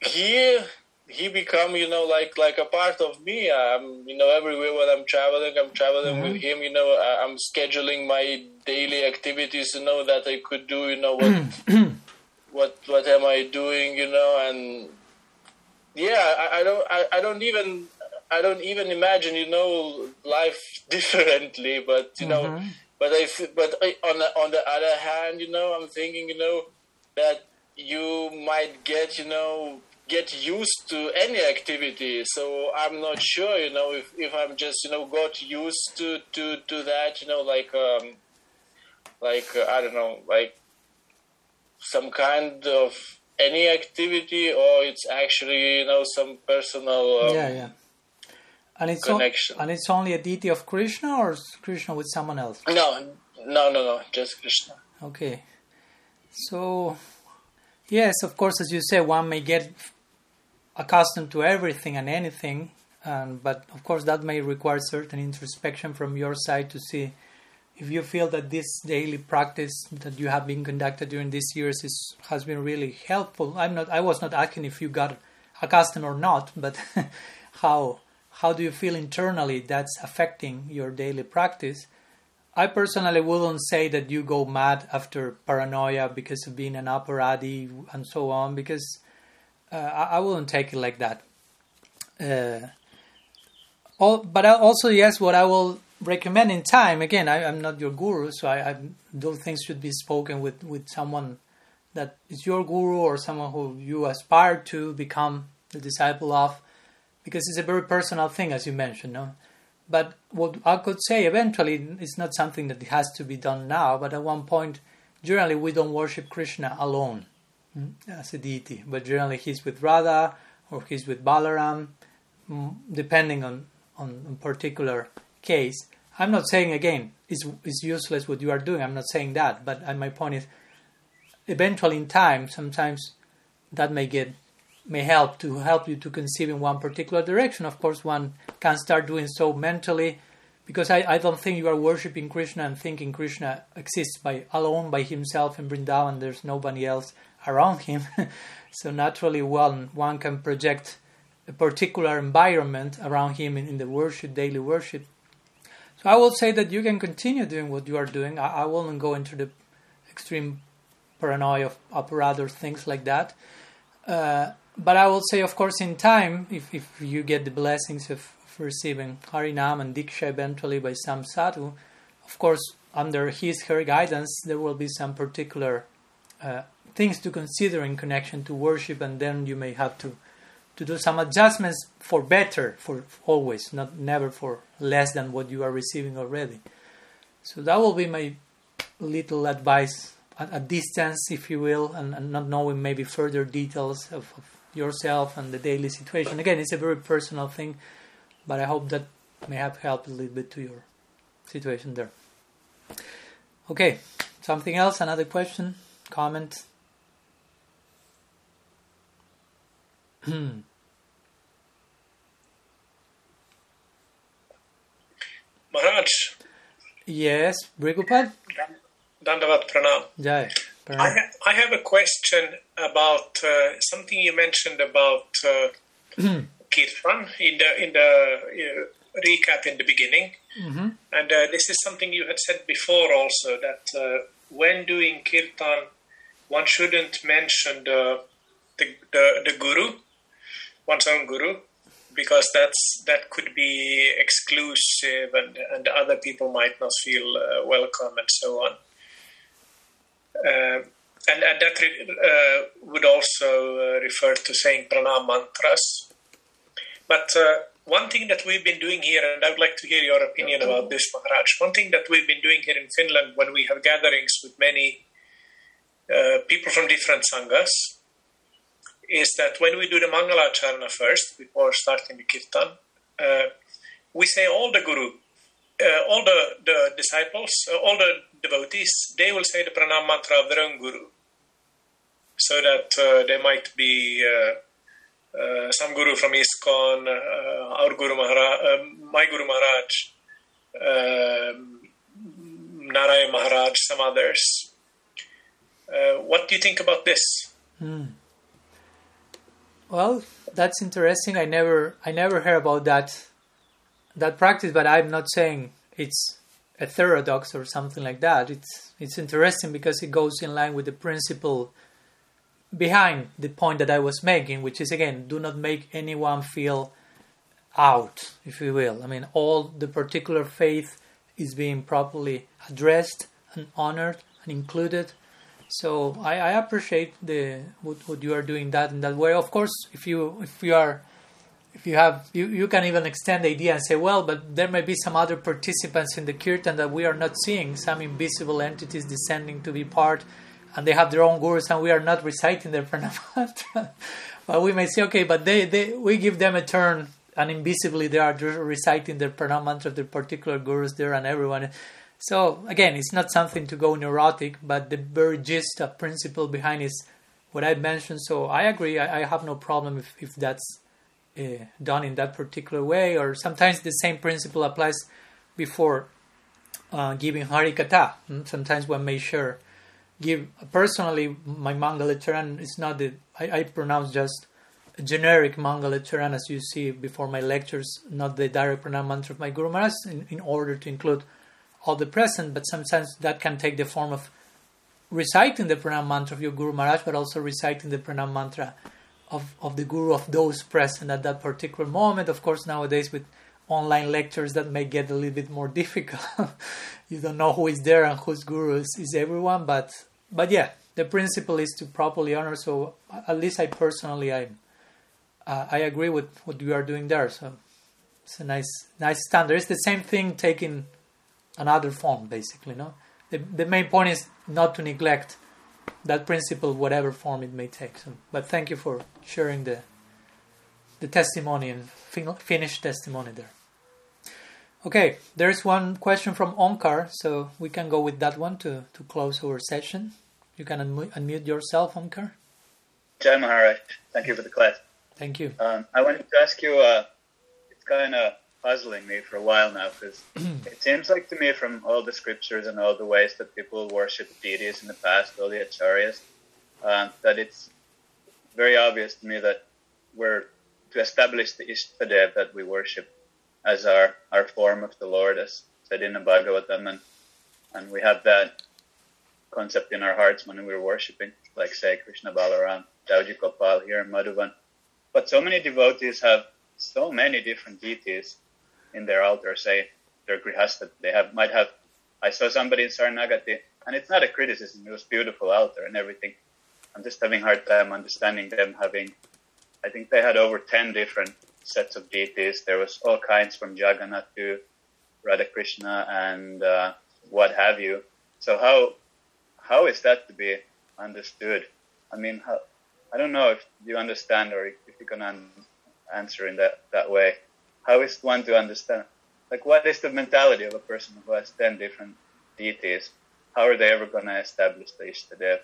here he become you know like like a part of me i'm you know everywhere when i'm traveling i'm traveling mm-hmm. with him you know i'm scheduling my daily activities you know that i could do you know what what what am i doing you know and yeah I, I, don't I, I don't even i don't even imagine you know life differently but you know mm-hmm. but i but on the, on the other hand you know i'm thinking you know that you might get you know get used to any activity. So I'm not sure, you know, if, if I'm just, you know, got used to, to, to that, you know, like, um, like, uh, I don't know, like some kind of any activity or it's actually, you know, some personal. Um, yeah, yeah. And it's, connection. and it's only a deity of Krishna or Krishna with someone else? No, no, no, no, just Krishna. Okay. So, yes, of course, as you say, one may get accustomed to everything and anything, um, but of course that may require certain introspection from your side to see if you feel that this daily practice that you have been conducted during these years is has been really helpful. I'm not. I was not asking if you got accustomed or not, but how how do you feel internally that's affecting your daily practice? I personally wouldn't say that you go mad after paranoia because of being an aparadi and so on, because uh, I, I, wouldn't take it like that. Uh, all, but also, yes, what I will recommend in time. Again, I, am not your guru, so I, I, those things should be spoken with with someone that is your guru or someone who you aspire to become the disciple of, because it's a very personal thing, as you mentioned. No? But what I could say eventually, it's not something that has to be done now. But at one point, generally, we don't worship Krishna alone as a deity, but generally he's with Radha or he's with Balaram, mm, depending on on particular case. I'm not saying again it's, it's useless what you are doing. I'm not saying that, but my point is, eventually in time, sometimes that may get may help to help you to conceive in one particular direction. Of course, one can start doing so mentally, because I, I don't think you are worshiping Krishna and thinking Krishna exists by alone by himself in Vrindavan. There's nobody else around him. so naturally, one one can project a particular environment around him in, in, the worship, daily worship. So I will say that you can continue doing what you are doing. I, I won't go into the extreme paranoia of apparatus, things like that. Uh, but I will say, of course, in time, if, if you get the blessings of, of receiving Harinam and Diksha eventually by some sadhu, of course, under his her guidance, there will be some particular uh, things to consider in connection to worship, and then you may have to to do some adjustments for better, for always, not never for less than what you are receiving already. So that will be my little advice at a distance, if you will, and, and not knowing maybe further details of, of yourself and the daily situation. Again, it's a very personal thing, but I hope that may have helped a little bit to your situation there. Okay, something else? Another question, comment? Maharaj. Yes, Brigupad. Dandavat Pranam. Jai. I, ha- I have a question about uh, something you mentioned about uh, hmm. Kirtan in the in the uh, recap in the beginning, mm-hmm. and uh, this is something you had said before also that uh, when doing Kirtan, one shouldn't mention the the, the, the guru one's own guru because that's that could be exclusive and, and other people might not feel uh, welcome and so on. Uh, and, and that uh, would also uh, refer to saying pranam mantras. But uh, one thing that we've been doing here, and I would like to hear your opinion about this, Maharaj. One thing that we've been doing here in Finland when we have gatherings with many uh, people from different sanghas is that when we do the Mangalacharana first, before starting the Kirtan, uh, we say all the Guru, uh, all the, the disciples, uh, all the devotees, they will say the pranam mantra of their own Guru. So that uh, there might be uh, some Guru from ISKCON, our Guru Maharaj, my Guru Maharaj, um, Narayan Maharaj, some others. what do you think about this? Hmm. Well, that's interesting. I never I never heard about that that practice, but I'm not saying it's a heterodox or something like that. It's it's interesting because it goes in line with the principle behind the point that I was making, which is again, do not make anyone feel out, if you will. I mean, all the particular faith is being properly addressed and honored and included so I, I appreciate the what, what you are doing that in that way. Of course, if you if you are if you have you, you can even extend the idea and say, well, but there may be some other participants in the kirtan that we are not seeing, some invisible entities descending to be part, and they have their own gurus, and we are not reciting their pranam mantra. but we may say, okay, but they, they we give them a turn, and invisibly they are reciting their pranam mantra of their particular gurus there, and everyone. So again, it's not something to go neurotic, but the very gist of principle behind is what I mentioned. So I agree. I, I have no problem if, if that's uh, done in that particular way. Or sometimes the same principle applies before uh, giving Harikatha. Hmm? Sometimes one may share. Give personally my Mangalacharan is not the I, I pronounce just generic Mangalacharan as you see before my lectures, not the direct pranam mantra of my Guru Maharaj, in, in order to include all the present, but sometimes that can take the form of reciting the pranam mantra of your Guru Maharaj, but also reciting the pranam mantra of, of the Guru of those present at that particular moment. Of course, nowadays with online lectures, that may get a little bit more difficult. you don't know who is there and whose Guru is, is everyone, but but yeah, the principle is to properly honor. So at least I personally, I uh, I agree with what you are doing there. So it's a nice nice standard. It's the same thing taking another form, basically. No, the the main point is not to neglect that principle, whatever form it may take. So, but thank you for sharing the the testimony and fin- finished testimony there. Okay, there's one question from Onkar, so we can go with that one to, to close our session. You can unmute, unmute yourself, Onkar. Jai Maharaj, thank you for the class. Thank you. Um, I wanted to ask you, uh, it's kind of puzzling me for a while now because it seems like to me from all the scriptures and all the ways that people worship deities in the past, all the acharyas, um, that it's very obvious to me that we're to establish the Ishtadev that we worship as our, our form of the Lord, as said in the Bhagavatam, and, and we have that concept in our hearts when we're worshiping, like say Krishna Balaram, Dauji Gopal here in Madhuvan. But so many devotees have so many different deities in their altar, say their grihasta. They have might have. I saw somebody in Saranagati, and it's not a criticism. It was beautiful altar and everything. I'm just having hard time understanding them having. I think they had over ten different sets of deities. There was all kinds from Jagannath to Radha Krishna and uh, what have you. So how how is that to be understood? I mean, how, I don't know if you understand or if you can answer in that that way how is one to understand? Like, what is the mentality of a person who has 10 different deities? How are they ever going to establish the Ishtadev?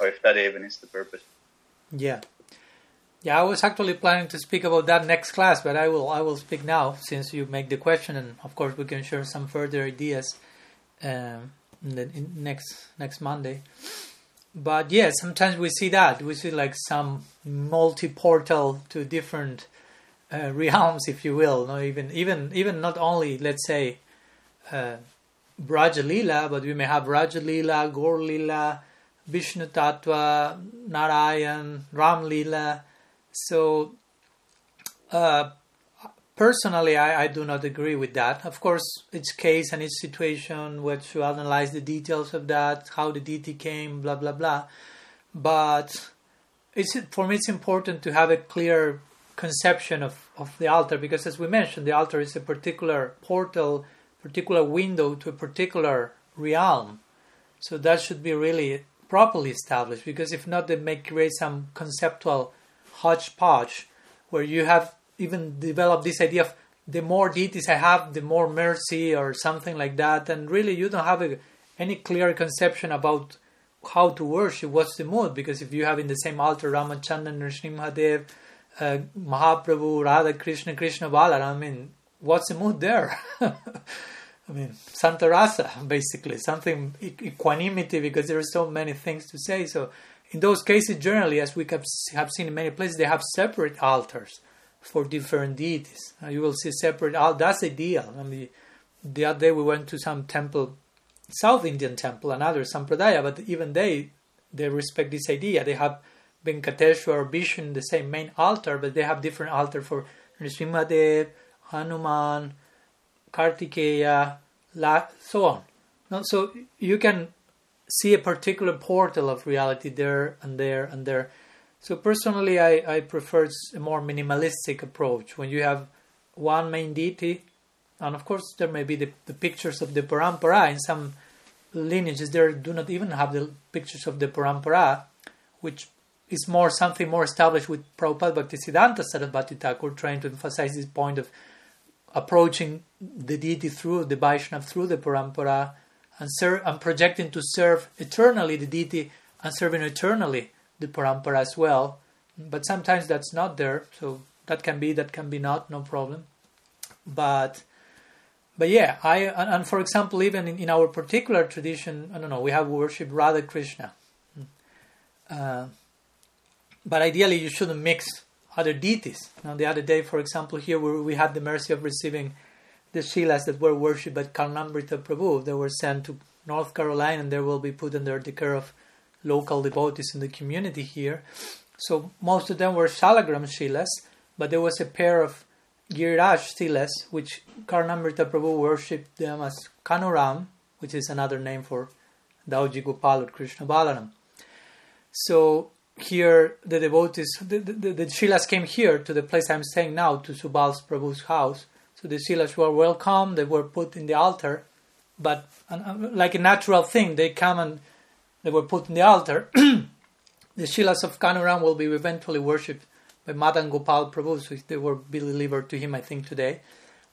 Or if that even is the purpose? Yeah. Yeah, I was actually planning to speak about that next class, but I will I will speak now since you make the question, and of course we can share some further ideas um, in the, in next next Monday. But yeah, sometimes we see that we see like some multi portal to different uh, realms, if you will. No, even even even not only let's say uh, Brajalila, but we may have Rajalila, Gorlila, Vishnu Tattva, Narayan, Ram Lila. So Uh, personally, I, I do not agree with that. Of course, each case and each situation, we have to analyze the details of that, how the deity came, blah blah blah. But it's for me, it's important to have a clear conception of, of the altar because, as we mentioned, the altar is a particular portal, particular window to a particular realm. So that should be really properly established because if not, they may create some conceptual hodgepodge where you have even developed this idea of the more deities I have, the more mercy or something like that, and really you don't have a, any clear conception about how to worship, what's the mood, because if you have in the same altar Ramachandran, Nrsimhadev, uh, Mahaprabhu, Radha Krishna, Krishna Balaram, I mean, what's the mood there? I mean, Santa Rasa, basically, something equanimity, because there are so many things to say. So, in those cases, generally, as we have seen in many places, they have separate altars for different deities. Uh, you will see separate altars. That's ideal. I mean, the other day we went to some temple, South Indian temple, another Sampradaya, but even they they respect this idea. They have Venkateshwar Vishnu, the same main altar, but they have different altar for Nrsimhadev, Hanuman, Kartikeya, so on. No, so you can see a particular portal of reality there and there and there. So personally, I, I prefer a more minimalistic approach when you have one main deity, and of course there may be the, the pictures of the parampara in some lineages. There do not even have the pictures of the parampara, which is more something more established with Prabhupada Bhaktisiddhanta Sarasvati Thakur, trying to emphasize this point of approaching the deity through the Vaishnava, through the parampara, and, serve, and projecting to serve eternally the deity and serving eternally the parampara as well. But sometimes that's not there, so that can be, that can be not, no problem. But but yeah, I and, and for example, even in, in, our particular tradition, I don't know, we have worship Radha Krishna. Uh, but ideally, you shouldn't mix other deities. Now, the other day, for example, here we, we had the mercy of receiving the Shilas that were worshipped by Karnamrita Prabhu. They were sent to North Carolina and they will be put under the care of local devotees in the community here. So most of them were Shalagram Shilas, but there was a pair of Giriraj Shilas, which Karnamrita Prabhu worshipped them as Kanuram, which is another name for Dauji Gopal or Krishna Balaram. So here the devotees, the, the, the Shilas came here to the place I'm staying now, to Subals Prabhu's house. So the Shilas were welcome, they were put in the altar, but uh, like a natural thing, they come and they were put in the altar. the Shilas of Kanuram will be eventually worshipped by Madan Gopal Prabhu, so they were delivered to him, I think, today.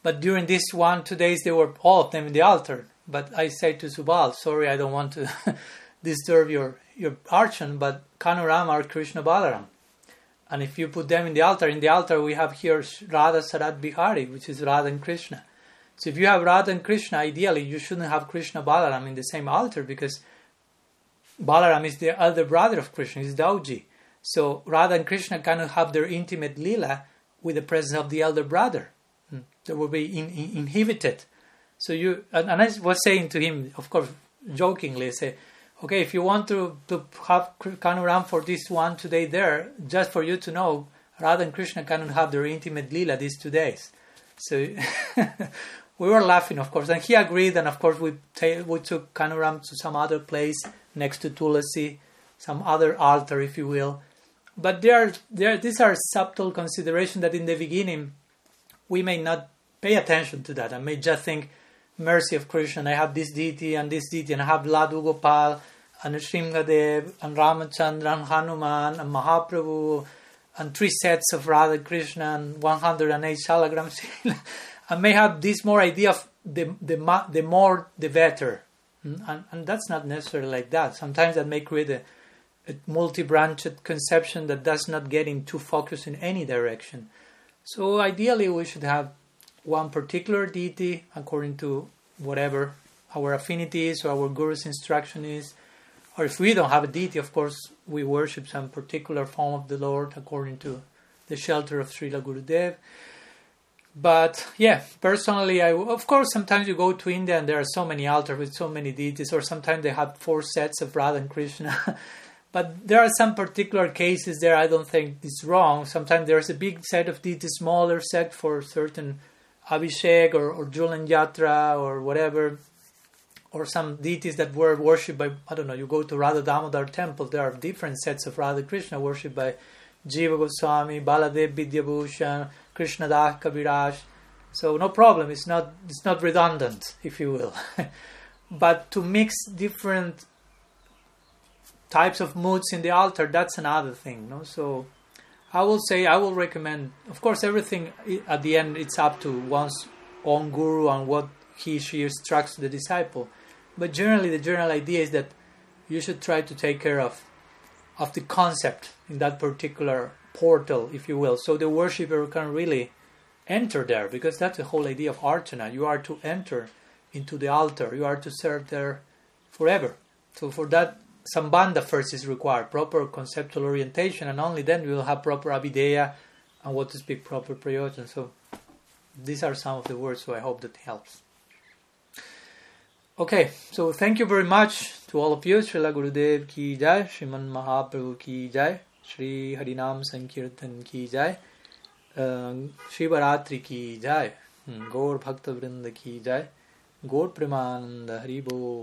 But during this one, two days, they were all of them in the altar. But I say to Subal, sorry, I don't want to disturb your, your archon, but Kanuram are Krishna Balaram. And if you put them in the altar, in the altar we have here Radha Sarat Bihari, which is Radha and Krishna. So if you have Radha and Krishna, ideally you shouldn't have Krishna Balaram in the same altar because Balaram is the elder brother of Krishna, is Dauji. So Radha and Krishna cannot have their intimate lila with the presence of the elder brother. Hmm. They will be in, in, inhibited. So you and, and, I was saying to him, of course, jokingly, say, okay, if you want to, to have Kanuram for this one today there, just for you to know, Radha and Krishna cannot have their intimate lila these two days. So we were laughing, of course, and he agreed. And of course, we we took Kanuram to some other place next to Tulasi, some other altar, if you will. But there, there, these are subtle considerations that in the beginning we may not pay attention to that. I may just think, mercy of Krishna, I have this deity and this deity, and I have Ladu Gopal and Nrsimhadev and Ramachandra and Hanuman and Mahaprabhu and three sets of Radha Krishna and 108 shalagram I may have this more idea of the, the, the more the better. Hmm? And, and that's not necessarily like that. Sometimes that may create a, a multi-branched conception that does not get into focus in any direction. So ideally, we should have one particular deity according to whatever our affinity is or our guru's instruction is. Or if we don't have a deity, of course, we worship some particular form of the Lord according to the shelter of Srila Gurudev but yeah, personally, I of course sometimes you go to India and there are so many altars with so many deities, or sometimes they have four sets of Radha and Krishna. But there are some particular cases there I don't think it's wrong. Sometimes there's a big set of deities, smaller set for certain Abhishek or, or Julan Yatra or whatever, or some deities that were worshipped by, I don't know, you go to Radha Damodar temple, there are different sets of Radha Krishna worshipped by Jiva Goswami, Baladev Vidyabhushan, Krishna Das Kaviraj. So no problem, it's not, it's not redundant, if you will. but to mix different types of moods in the altar, that's another thing. No? So I will say, I will recommend, of course, everything at the end, it's up to one's own guru and what he, she instructs the disciple. But generally, the general idea is that you should try to take care of, of the concept in that particular portal, if you will, so the worshipper can really enter there, because that's the whole idea of archana. You are to enter into the altar, you are to serve there forever. So for that, Sambandha first is required, proper conceptual orientation, and only then we will have proper abhidheya and what to speak proper prayojan. So these are some of the words, so I hope that helps. Okay, so thank you very much to all of you. Srila Gurudev ki jai, Sriman Mahaprabhu ki jai, Sri Harinam Sankirtan ki jai, uh, Shri Baratri ki jai, Gaur Bhakta Vrinda ki jai, Gaur Premananda Haribo.